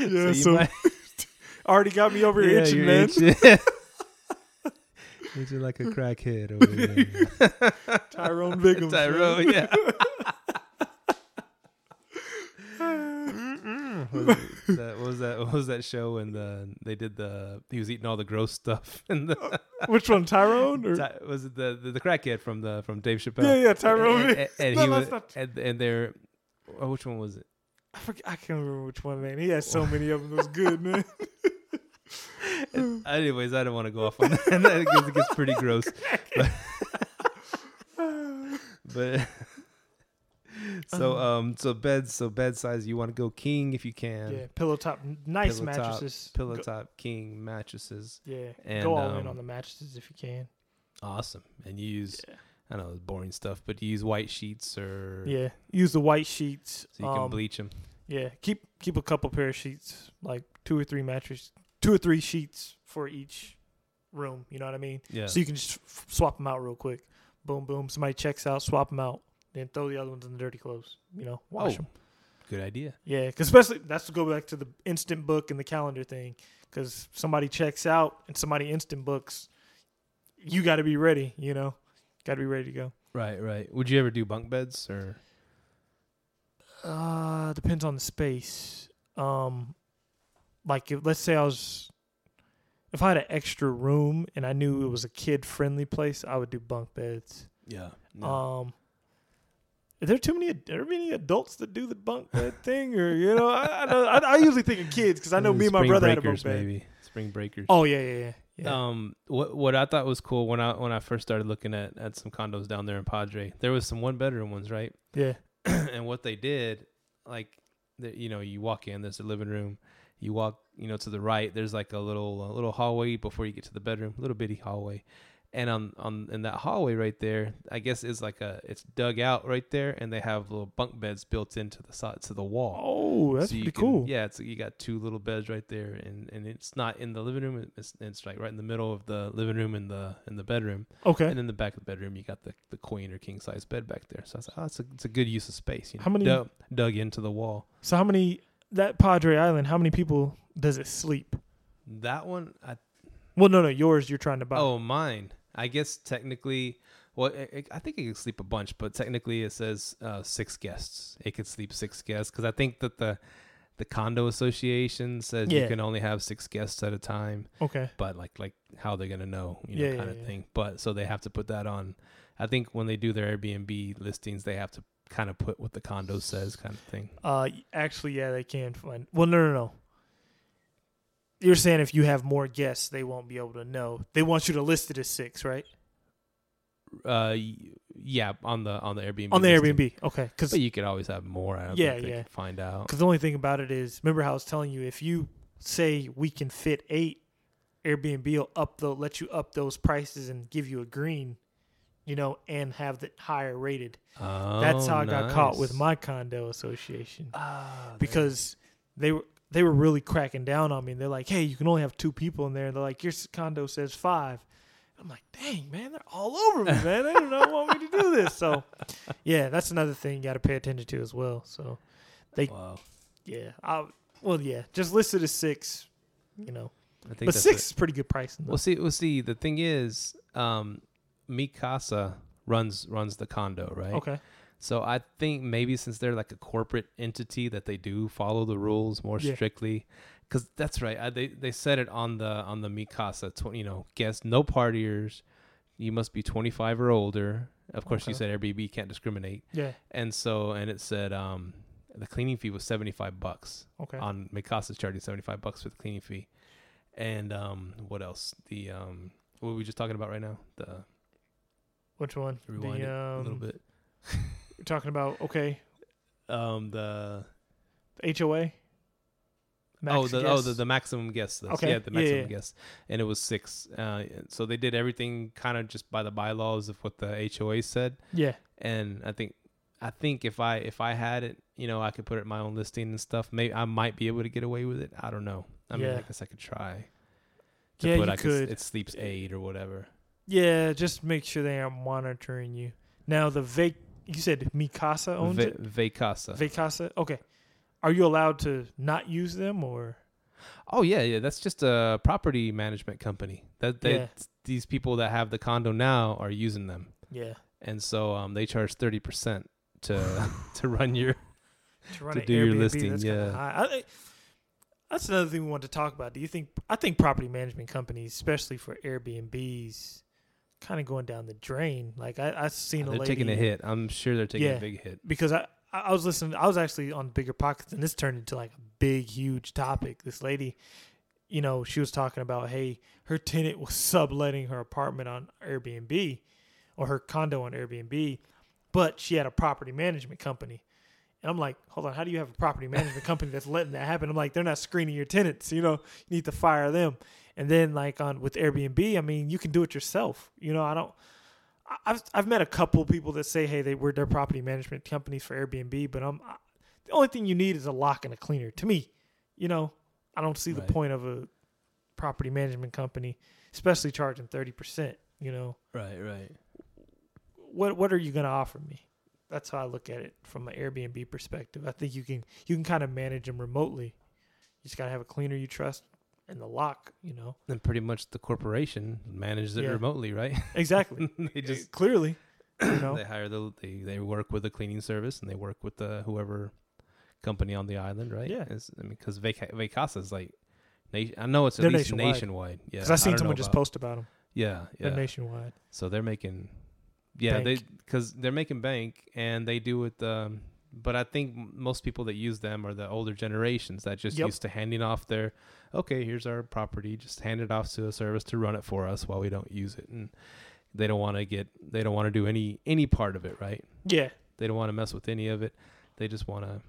yeah, you so, might- already got me over here Yeah, itching, man. itching. Itching like a crackhead over there. Tyrone Biggums. Tyrone, yeah. what, was that, what was that? What was that show when the they did the he was eating all the gross stuff and the Which one, Tyrone? Or? Ty- was it the, the the crackhead from the from Dave Chappelle? yeah, yeah, Tyrone. And, and, and No, he was it's not- and, and they're oh, which one was it? I, forget, I can't remember which one, man. He had so many of them. It was good, man. Anyways, I don't want to go off on that because it gets pretty gross. But, but so um so beds so bed size you want to go king if you can. yeah, pillow top, nice Pillow top, mattresses. Pillow Go- top king mattresses. Yeah, and, go all in um, on the mattresses if you can. Awesome. And you use Yeah. I know it's boring stuff, but you use white sheets or Yeah, use the white sheets. so you can um, bleach them. Yeah, keep keep a couple pair of sheets, like two or three mattress, two or three sheets for each room. You know what I mean? Yeah. So you can just f- swap them out real quick. Boom, boom. Somebody checks out, swap them out, then throw the other ones in the dirty clothes. You know, wash Oh. them. Good idea. Yeah, because especially that's to go back to the instant book and the calendar thing. Because somebody checks out and somebody instant books, you got to be ready. You know, got to be ready to go. Right, right. Would you ever do bunk beds or Uh, depends on the space. Um, like if let's say I was, if I had an extra room and I knew it was a kid friendly place, I would do bunk beds. yeah? No. Um, are there too many? Are there many adults that do the bunk bed thing, or you know, I I, I, usually think of kids because I know Uh, me and my brother had a bunk bed. maybe spring breakers. Oh yeah, yeah, yeah. yeah. Um, what what I thought was cool when I when I first started looking at at some condos down there in Padre, there was some one bedroom ones, right? yeah. and what they did, like, the, you know, you walk in, there's a living room. You walk, you know, to the right. There's like a little a little hallway before you get to the bedroom, little bitty hallway. And on on in that hallway right there, I guess is like a it's dug out right there, and they have little bunk beds built into the side to the wall. Oh, that's So pretty can- cool. Yeah, it's you got two little beds right there, and, and it's not in the living room. It's it's like right in the middle of the living room and the in the bedroom, Okay. and in the back of the bedroom you got the, the queen or king size bed back there. So I was like, oh, it's a it's a good use of space. You know, How many- dug, dug into the wall? So how many that Padre Island? How many people does it sleep? That one, I Well, no, no, yours. You're trying to buy. oh mine. I guess technically, well, it, it- I think it could sleep a bunch, but technically it says uh, six guests. It could sleep six guests because I think that the the condo association says Yeah. you can only have six guests at a time. Okay. but like like how they're gonna know you know Yeah, kind yeah, of thing but so they have to put that on i think when they do their airbnb listings they have to kind of put what the condo says kind of thing Uh, actually, yeah, they can find. Well, no, no, no. You're saying if you have more guests, they won't be able to know. They want you to list it as six, right? uh yeah on the on the airbnb On the listing. Airbnb. Okay. Because but you could always have more i don't Yeah, yeah. can find out because the only thing about it is, remember how I was telling you, if you say we can fit eight, Airbnb will up the let you up those prices and give you a green, you know, and have it higher rated. oh, That's how I got caught with my condo association. There- because they were they were really cracking down on me. And they're like, "Hey, you can only have two people in there." And they're like, "Your condo says five. I'm like, "Dang, man, they're all over me, man. They do not want me to do this." So, yeah, that's another thing you got to pay attention to as well. So, they, wow yeah, I, well, yeah, just listed as six, you know, i think but six is pretty good pricing. Though. well see well see the thing is um mikasa runs runs the condo right okay, So I think maybe since they're like a corporate entity that they do follow the rules more Yeah. strictly, because that's right. I, they they said it on the on the Mikasa. Tw- you know, guests no partiers. You must be 25 or older. Of course, you said Airbnb can't discriminate, yeah, and so and it said um the cleaning fee was 75 bucks okay, on Mikasa's charging 75 bucks for the cleaning fee, and um what else? The um what were we just talking about right now? The which one? rewind the it um, a little bit. You're talking about okay, Um the HOA. Max oh, the oh the, the maximum guest list. Okay. Yeah, the maximum yeah. guest, and it was six. Uh, so they did everything kind of just by the bylaws of what the HOA said, yeah, and I think I think if I if I had it, you know, I could put it in my own listing and stuff. Maybe I might be able to get away with it. I don't know. I mean, Yeah. I guess I could try. To Yeah, put you like could. It's sleeps aid or whatever. Yeah, just make sure they are monitoring you. Now the vac you said Mikasa owns Va- it. Vacasa. Vacasa. Okay. Are you allowed to not use them or oh yeah, yeah. That's just a property management company. That they Yeah. these people that have the condo now are using them, yeah and so um they charge thirty percent to to run your to run To do your listing, That's yeah. high. I, that's another thing we want to talk about. Do you think? I think property management companies, especially for Airbnbs, kind of going down the drain. Like I, I've seen ah, a they're lady taking a hit. I'm sure they're taking Yeah. a big hit. because I I was listening. I was actually on Bigger Pockets, and this turned into like a big, huge topic. This lady, you know, she was talking about, hey, her tenant was subletting her apartment on Airbnb or her condo on Airbnb, but she had a property management company. And I'm like, hold on, how do you have a property management company that's letting that happen? I'm like, they're not screening your tenants, you know, you need to fire them. And then like on with Airbnb, I mean, you can do it yourself. You know, I don't. I've I've met a couple people that say, hey, they were their property management companies for Airbnb, but I'm I, the only thing you need is a lock and a cleaner. To me, you know, I don't see Right. the point of a property management company, especially charging thirty percent. You know, Right, right. what what are you going to offer me? That's how I look at it from an Airbnb perspective. I think you can you can kind of manage them remotely. You just got to have a cleaner you trust and the lock. You know, And pretty much the corporation manages it Yeah. remotely, right? exactly. they just clearly, you know, they hire the they, they work with the cleaning service and they work with the whoever company on the island, right? Yeah. It's, I mean, because Vaca- Vacasa is like, na- I know it's at They're least nationwide. nationwide. Yeah, because I seen don't someone just about- post about them. Yeah, yeah. They're nationwide. So they're making, yeah, they because they're making bank and they do it. Um, but I think most people that use them are the older generations that just Yep. used to handing off their, okay, here's our property, just hand it off to a service to run it for us while we don't use it, and they don't want to get, they don't want to do any any part of it, right? Yeah, They don't want to mess with any of it. They just want to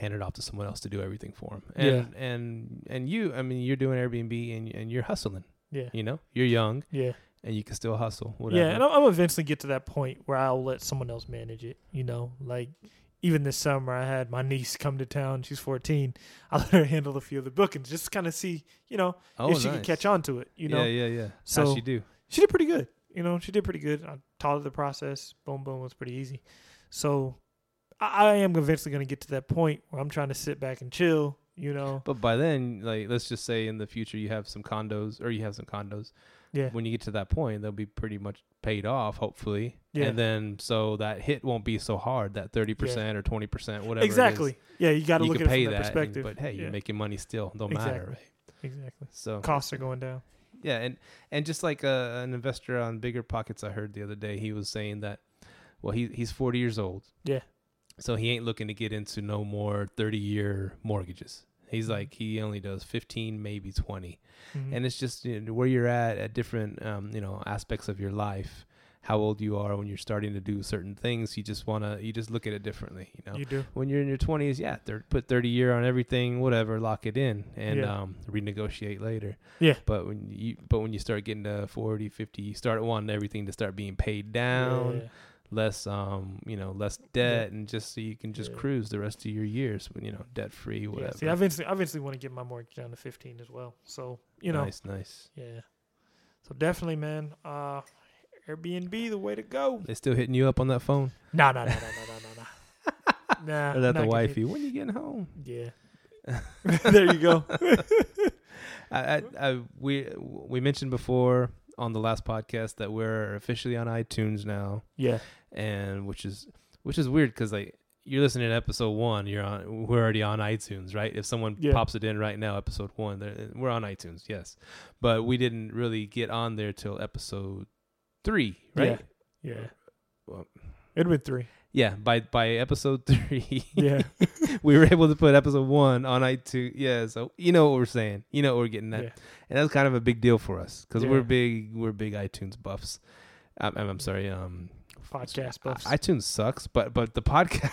hand it off to someone else to do everything for them. And Yeah. and and you, I mean, you're doing Airbnb and and you're hustling. yeah, You know, you're young yeah. And you can still hustle. Whatever. Yeah, and I'm, I'm eventually get to that point where I'll let someone else manage it. You know, like even this summer, I had my niece come to town. She's 14. I let her handle a few of the bookings, just kind of see, you know, oh, if she nice. could catch on to it. You know, yeah, yeah, yeah. So- How'd she do? she did pretty good. You know, she did pretty good. I taught her the process. Boom, boom was pretty easy. So I, I am eventually going to get to that point where I'm trying to sit back and chill. You know, But by then, like, let's just say in the future you have some condos or you have some condos. Yeah, When you get to that point, they'll be pretty much paid off, hopefully. Yeah. And then so that hit won't be so hard. That thirty percent or twenty percent, whatever. it is. exactly. Yeah, you got to look at it from that that, and- perspective. but hey, yeah, you're making money still. Don't Exactly. matter, right? exactly. So Costs are going down. Yeah, and and just like uh, an investor on Bigger Pockets, I heard the other day, he was saying that, well, he he's forty years old. Yeah. So he ain't looking to get into no more thirty year mortgages. He's Mhm. like he only does fifteen, maybe twenty, Mhm. and it's just you know, where you're at at different um, you know aspects of your life, how old you are when you're starting to do certain things. You just wanna you just look at it differently. You know, you do. when you're in your twenties, yeah, thir- put thirty year on everything, whatever, lock it in, and Yeah. um, renegotiate later. Yeah. But when you but when you start getting to 40, 50, you start wanting everything to start being paid down, Yeah. Less um, you know, less debt and just so you can just Yeah. cruise the rest of your years you know, debt free, Yeah, whatever. see, I eventually, I eventually want to get my mortgage down to 15 as well. So, you know, nice, nice. yeah. So definitely, man, uh, Airbnb, the way to go. They still hitting you up on that phone? No, no, no, no, no, no, no, no. Nah. or that the wifey? When you getting home? Yeah. there you go. I, I, I we we mentioned before on the last podcast that we're officially on iTunes now. Yeah. and which is which is weird because like you're listening to episode one, you're on we're already on iTunes, right? If someone Yeah. pops it in right now, episode one, eh, we're on iTunes, yes, but we didn't really get on there till episode three, right? Yeah. Well- It'd been three. Yeah, by by episode three, Yeah. we were able to put episode one on iTunes. Yeah, so you know what we're saying, you know what we're getting at, yeah. and that's kind of a big deal for us because Yeah. we're big, we're big iTunes buffs. I'm, I'm I'm sorry, um, Podcast buffs. iTunes sucks, but but the podcast.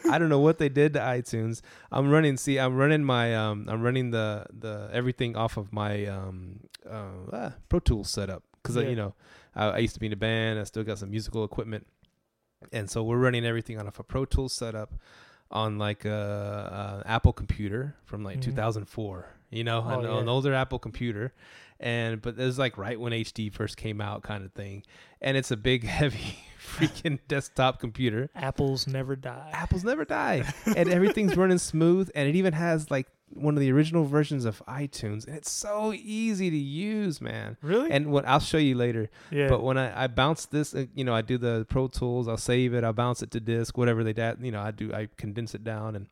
I don't know what they did to iTunes. I'm running. See, I'm running my um, I'm running the the everything off of my um, uh, Pro Tools setup because Yeah. you know I, I used to be in a band. I still got some musical equipment, and so we're running everything off a Pro Tools setup. on like a, a Apple computer from like Mhm. 2004. You know, Oh, an, yeah. an older Apple computer, and but it was like right when HD first came out, kind of thing. And it's a big, heavy, freaking desktop computer. Apples never die. Apples never die, and everything's running smooth. And it even has like one of the original versions of iTunes, and it's so easy to use, man. Really? And what I'll show you later. yeah. But when I, I bounce this, uh, you know, I do the Pro Tools, I'll save it, I'll bounce it to disk, whatever they da- you know, I do, I condense it down and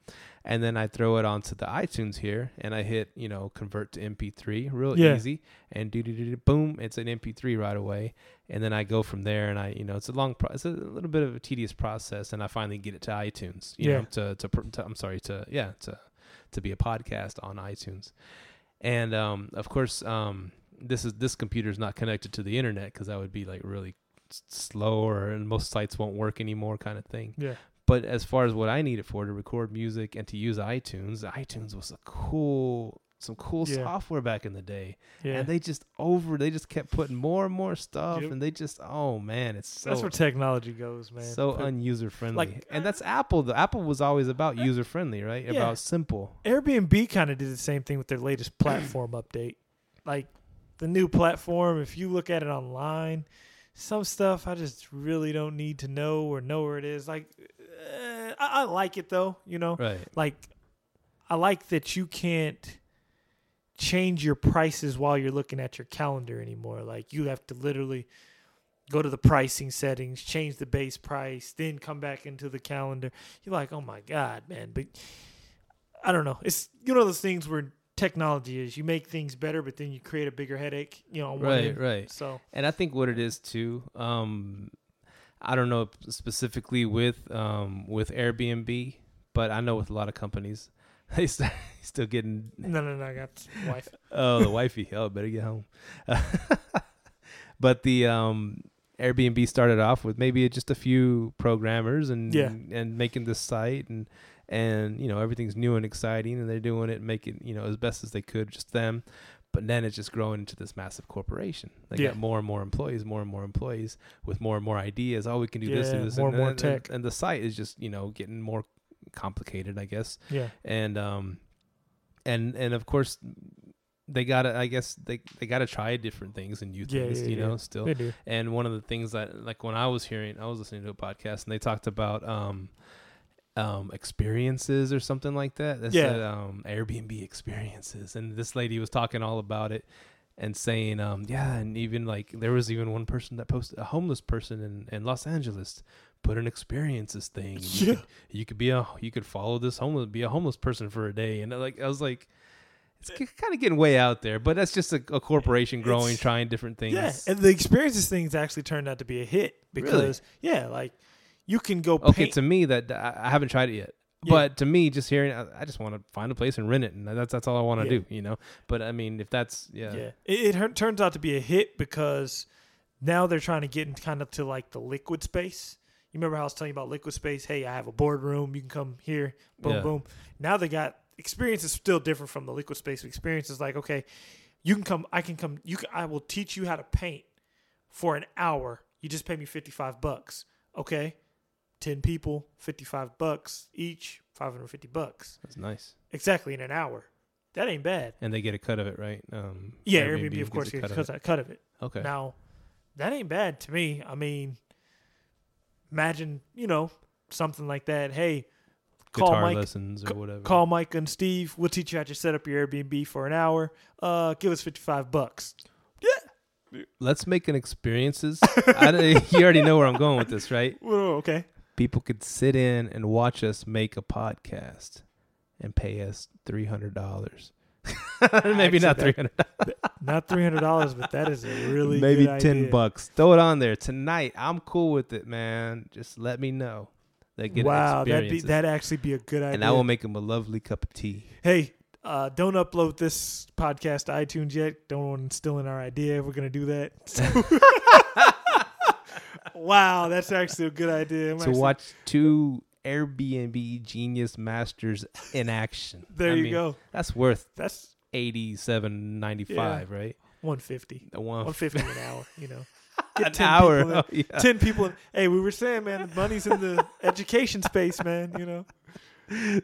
and then I throw it onto the iTunes here and I hit, you know, convert to MP3, real Yeah. easy, and do do do do, boom, it's an MP3 right away, and then I go from there and I, you know, it's a long, pro- it's a little bit of a tedious process, and I finally get it to iTunes, you Yeah. know, to, to to I'm sorry to yeah to to be a podcast on iTunes, and um, of course um, this is this computer is not connected to the internet because that would be like really slower and most sites won't work anymore kind of thing. yeah. But as far as what I need it for to record music and to use iTunes, iTunes was a cool some cool Yeah. software back in the day. Yeah. And they just over they just kept putting more and more stuff Yep. and they just oh man, it's so That's where technology goes, man. so unuser friendly. like, and that's Apple. The Apple was always about user friendly, right? Yeah. About simple. Airbnb kind of did the same thing with their latest platform update. Like the new platform, if you look at it online, some stuff I just really don't need to know or know where it is. Like, uh, I, I like it though, you know. Right. Like, I like that you can't change your prices while you're looking at your calendar anymore. Like, you have to literally go to the pricing settings, change the base price, then come back into the calendar. You're like, oh my god, man! But I don't know. It's you know those things where technology is. You make things better, but then you create a bigger headache. You know, on Right, end. right. So And I think what it is too, um, I don't know specifically with um, with Airbnb, but I know with a lot of companies, they start still getting no, no, no. I got wife. oh the wifey. Oh, better get home. but the um, Airbnb started off with maybe just a few programmers and Yeah. and making this site and and you know everything's new and exciting and they're doing it and making you know as best as they could just them but then it's just growing into this massive corporation they Yeah. got more and more employees more and more employees with more and more ideas oh we can do this Yeah, do this more and, and more and- tech. and the site is just you know getting more complicated i guess Yeah, and um and and of course they gotta i guess they they gotta try different things and new things yeah, you yeah. know still they do. and one of the things that like when i was hearing i was listening to a podcast and they talked about um um experiences or something like that they Yeah. said um airbnb experiences and this lady was talking all about it and saying um yeah and even like there was even one person that posted a homeless person in in los angeles put an experiences thing you Yeah. could you could be a you could follow this homeless be a homeless person for a day and uh, like i was like it's eh. kind of getting way out there but that's just a, a corporation growing It's- trying different things Yeah, and the experiences things actually turned out to be a hit because yeah, like you can go okay to me that I, haven't tried it yet Yeah. but to me just hearing I, just want to find a place and rent it and that's that's all i want to Yeah. do you know but i mean if that's yeah, yeah, it, it turns out to be a hit because now they're trying to get in kind of to like the liquid space. You remember how I was telling you about liquid space? Hey, I have a boardroom. You can come here. Boom, Yeah. boom. Now they got experience is still different from the liquid space experience. Is like okay, you can come. I can come. You can. I will teach you how to paint for an hour. You just pay me fifty five bucks. Okay, ten people, fifty five bucks each, five hundred fifty bucks. that's nice Exactly in an hour. That ain't bad. and they get a cut of it right um Yeah, Airbnb, of gets course a gets cut of a cut of it. okay Now, that ain't bad to me. I mean, imagine you know something like that. Hey, call guitar Mike. lessons or whatever Call Mike and Steve. We'll teach you how to set up your Airbnb for an hour. Uh, give us fifty five bucks. Yeah. Let's make an experiences I, you already know where i'm going with this right Well, okay. people could sit in and watch us make a podcast and pay us $300 maybe not Actually, 300 Not three hundred dollars, but that is a really maybe good 10 idea. bucks throw it on there tonight i'm cool with it man just let me know they get Wow, that'd be that'd actually be a good idea. and i will make them a lovely cup of tea hey, uh, don't upload this podcast to iTunes yet. Don't want to steal in our idea. if We're gonna do that. wow, that's actually a good idea. I'm to actually- watch two airbnb genius masters in action There I you mean, go. that's worth That's 87.95 right one fifty. the one One fifty an hour. You know, an 10 hour people in. Oh, yeah. ten people. In. Hey, we were saying, man, the money's in the education space, man. You know.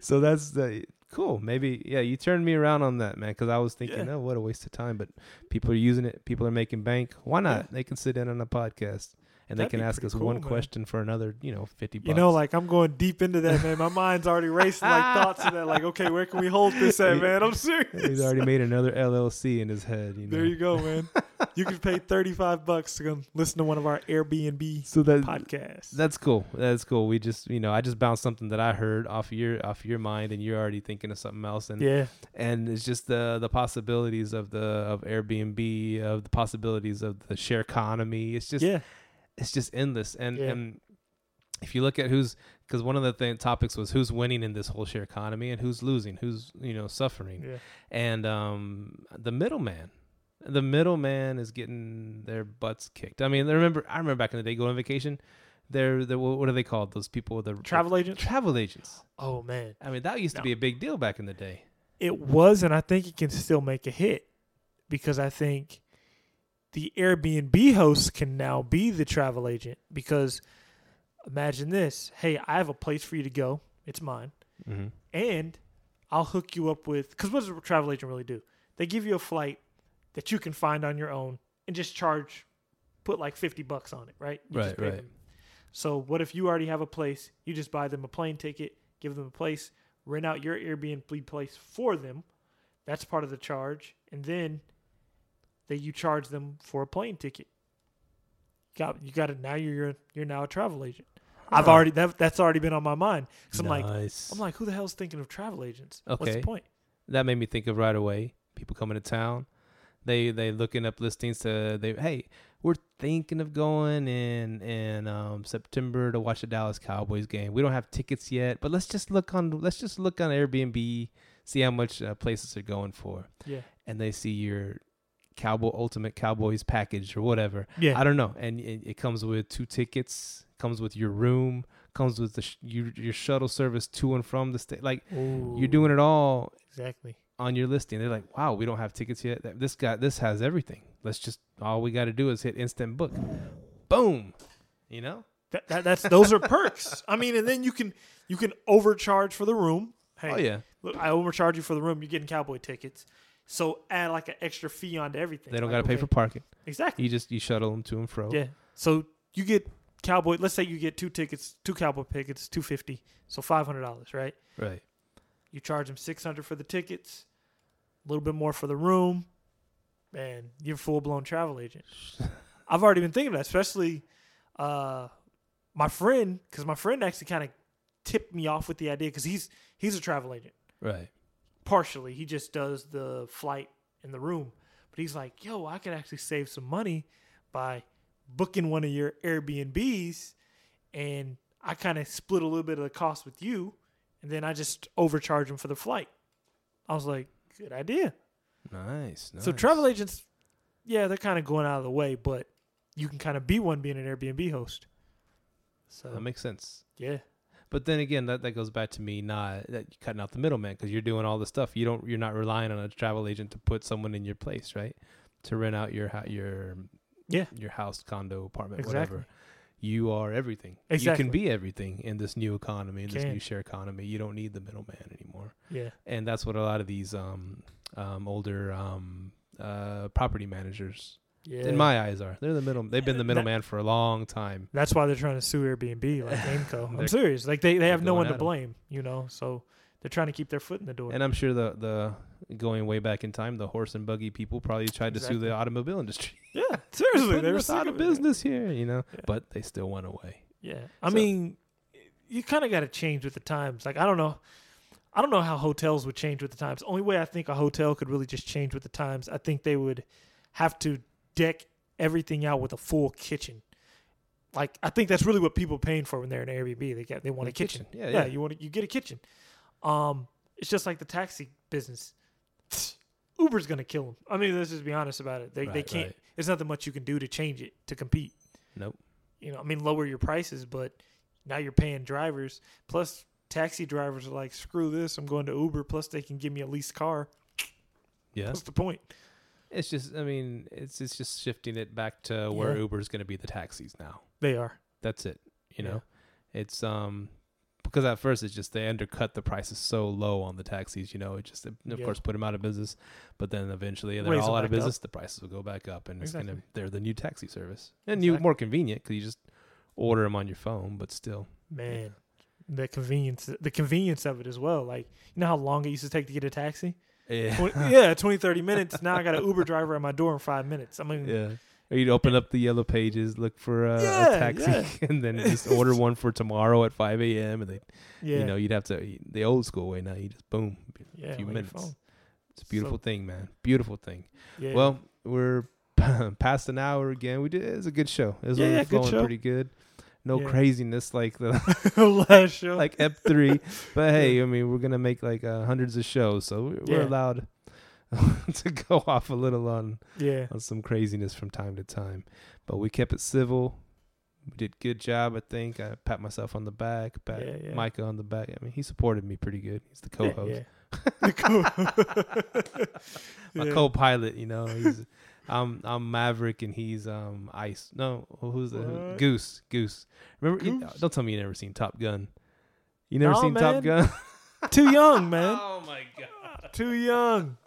so that's the cool. Maybe yeah, you turned me around on that, man. Because I was thinking, Yeah. oh, what a waste of time. But people are using it. People are making bank. Why not? Yeah. They can sit in on a podcast and they That'd can ask us cool, one man. question for another, you know, fifty. Bucks. You know, like I'm going deep into that, man. My mind's already racing, like thoughts of that. Like, okay, where can we hold this at, man? I'm serious. he's already made another LLC in his head. You know. There you go, man. You can pay 35 bucks to come listen to one of our Airbnb So that podcasts. That's cool. That's cool. We just, you know, I just bounced something that I heard off your off your mind, and you're already thinking of something else, and yeah, and it's just the the possibilities of the of Airbnb, of the possibilities of the share economy. It's just, yeah, it's just endless. And Yeah. and if you look at who's, because one of the th- topics was who's winning in this whole share economy and who's losing, who's you know suffering, yeah. and um the middleman. The middleman is getting their butts kicked. I mean, I remember I remember back in the day going on vacation. They're, they're what are they called? Those people with the Travel agents. travel agents. Oh man, I mean, that used to be a big deal back in the day. it was, and I think it can still make a hit because I think the Airbnb host can now be the travel agent. Because imagine this: Hey, I have a place for you to go. It's mine. Mm-hmm. and I'll hook you up with because what does a travel agent really do? They give you a flight that you can find on your own and just charge, put like fifty bucks on it, right? You just Right, pay right. them. So what if you already have a place? You just buy them a plane ticket, give them a place, rent out your Airbnb place for them. That's part of the charge, and then that you charge them for a plane ticket. Got you got it now. You're you're now a travel agent. I've already that that's already been on my mind because I'm like. I'm like, who the hell's thinking of travel agents? What's Okay. the point? that made me think of right away. People coming to town, they they looking up listings to they. Hey, we're thinking of going in in um, September to watch the Dallas Cowboys game. We don't have tickets yet, but let's just look on let's just look on Airbnb, see how much uh, places are going for, Yeah. and they see your Cowboy Ultimate Cowboys package or whatever. Yeah. I don't know, and it, it comes with two tickets, comes with your room, comes with the sh- your, your shuttle service to and from the state. Like you're doing it all exactly. on your listing. They're like, "Wow, we don't have tickets yet. This guy, this has everything. Let's just all we got to do is hit instant book. Boom. You know? That, that that's those are perks. I mean, and then you can you can overcharge for the room. Hey, Oh yeah. look, I overcharge you for the room. You're getting cowboy tickets. So add like an extra fee onto everything. They don't Like, got to pay okay, for parking. exactly. You just you shuttle them to and fro. Yeah. So you get cowboy. Let's say you get two tickets, two cowboy tickets, two fifty. So five hundred dollars, right? Right. You charge them six hundred for the tickets, a little bit more for the room, and you're full blown travel agent. I've already been thinking of that, especially uh, my friend, because my friend actually kind of tipped me off with the idea because he's he's a travel agent Right. Partially. He just does the flight in the room, but he's like, "Yo, I could actually save some money by booking one of your Airbnbs, and I kind of split a little bit of the cost with you, and then I just overcharge him for the flight." I was like, "Good idea." Nice. So travel agents, yeah, they're kind of going out of the way, but you can kind of be one being an Airbnb host. So that makes sense. yeah, But then again, that, that goes back to me not that cutting out the middleman because you're doing all the stuff. You don't. You're not relying on a travel agent to put someone in your place, right? To rent out your your Yeah. your house, condo, apartment, Exactly. whatever. You are everything. Exactly. You can be everything in this new economy, in this new share economy. You don't need the middleman anymore. yeah, And that's what a lot of these um, um, older um, uh, property managers, yeah. in my eyes, are. They're the middle. They've been the middleman for a long time. That's why they're trying to sue Airbnb, like Aimco. I'm serious. Like they, they have no one to blame, you know. So they're trying to keep their foot in the door. And I'm sure the the going way back in time, the horse and buggy people probably tried to sue the automobile industry. yeah, seriously, they were out of of it. business here, you know. Yeah. But they still went away. Yeah, I So- mean, you kind of got to change with the times. Like I don't know, I don't know how hotels would change with the times. Only way I think a hotel could really just change with the times, I think they would have to deck everything out with a full kitchen. Like I think that's really what people are paying for when they're in Airbnb. They get they want A a kitchen. kitchen. Yeah, yeah. yeah. You want to, you get a kitchen. Um, it's just like the taxi business. Uber's gonna kill them. I mean, let's just be honest about it. They they can't. right. There's nothing much you can do to change it to compete Nope. you know, I mean, lower your prices, but now you're paying drivers. Plus, taxi drivers are like, screw this, I'm going to Uber. Plus, they can give me a leased car. Yeah. What's the point? It's just, I mean, it's it's just shifting it back to where Yeah. Uber's going to be the taxis now. They are. That's it. You know, it's um because at first it's just they undercut the prices so low on the taxis. You know, it just of Yeah. course put them out of business. But then eventually they're Raise all out of back up. business. The prices will go back up, and it's Exactly. gonna they're the new taxi service and new Exactly. more convenient because you just order them on your phone. But still, Man, the convenience, the convenience of it as well. Like, you know how long it used to take to get a taxi? Yeah, 20, yeah, 20, 30 minutes. Now I got an Uber driver at my door in five minutes. I mean, yeah. Or you'd open up the yellow pages, look for a, Yeah, a taxi, yeah. and then just order one for tomorrow at 5 a.m. And they, yeah, you know, you'd have to the old school way now. You just boom, yeah, few minutes. It's a beautiful So- thing, man. Beautiful thing. Well, we're past an hour again. We did. It was a good show. It was yeah, good show. pretty good. No Yeah. craziness like the last show. like Ep three, but hey, I mean, we're gonna make like uh, hundreds of shows, so we're, we're allowed to go off a little on yeah, on some craziness from time to time. But we kept it civil. We did good job, I think. I pat myself on the back, pat Yeah. Micah on the back. I mean, he supported me pretty good. He's the co-host, Yeah, The co- my co-pilot. You know, he's I'm I'm Maverick and he's um Ice. No, who's the who- Goose? Goose. Remember? you- don't tell me you never seen Top Gun. You never Nah, seen Top. Gun? Too young, man. oh my god. Too young.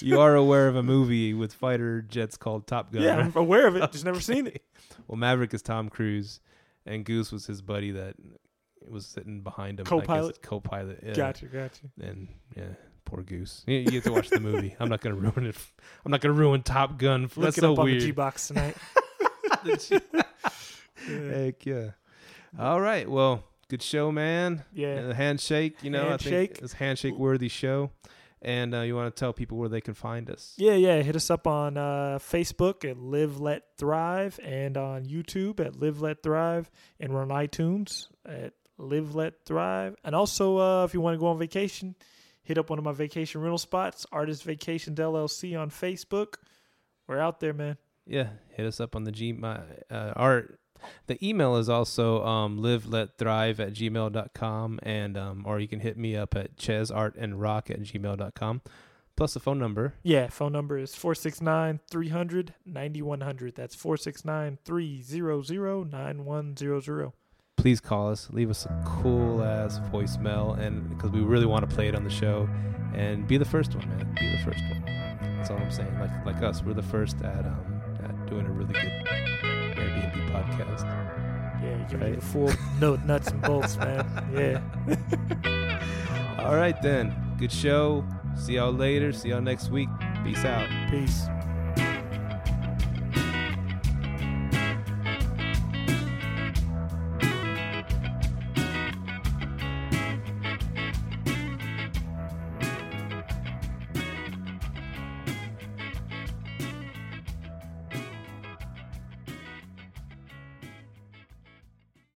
You are aware of a movie with fighter jets called Top Gun. Yeah? I'm aware of it. Just never seen it. Well, Maverick is Tom Cruise, and Goose was his buddy that was sitting behind him. I guess, Co-pilot? Co-pilot. Yeah. Gotcha, gotcha. And yeah, poor Goose. You, you have to watch the movie. I'm not gonna ruin it. I'm not gonna ruin Top Gun. Look That's it so up on the G box tonight. Heck yeah. All right. Well, good show, man. Yeah. Uh, handshake. You know, I think it's a handshake worthy show. And uh, you want to tell people where they can find us? Yeah, yeah. Hit us up on uh, Facebook at Live Let Thrive and on YouTube at Live Let Thrive. And we're on iTunes at Live Let Thrive. And also, uh, if you want to go on vacation, hit up one of my vacation rental spots, Artis Vacations LLC on Facebook. We're out there, man. Yeah, hit us up on the G my uh, art. The email is also um, live let thrive at gmail.com and um, or you can hit me up at chesartandrock at gmail.com plus the phone number. Yeah, phone number is 469 300 9100. That's 469 300 9100. Please call us, leave us a cool ass voicemail, and because we really want to play it on the show, and be the first one, man. Be the first one. That's all I'm saying. Like like us, we're the first at um at doing a really good Airbnb podcast. Yeah, give Right. you the full note, nuts and bolts, man. Yeah. All right then, good show. See y'all later. See y'all next week. Peace out. Peace.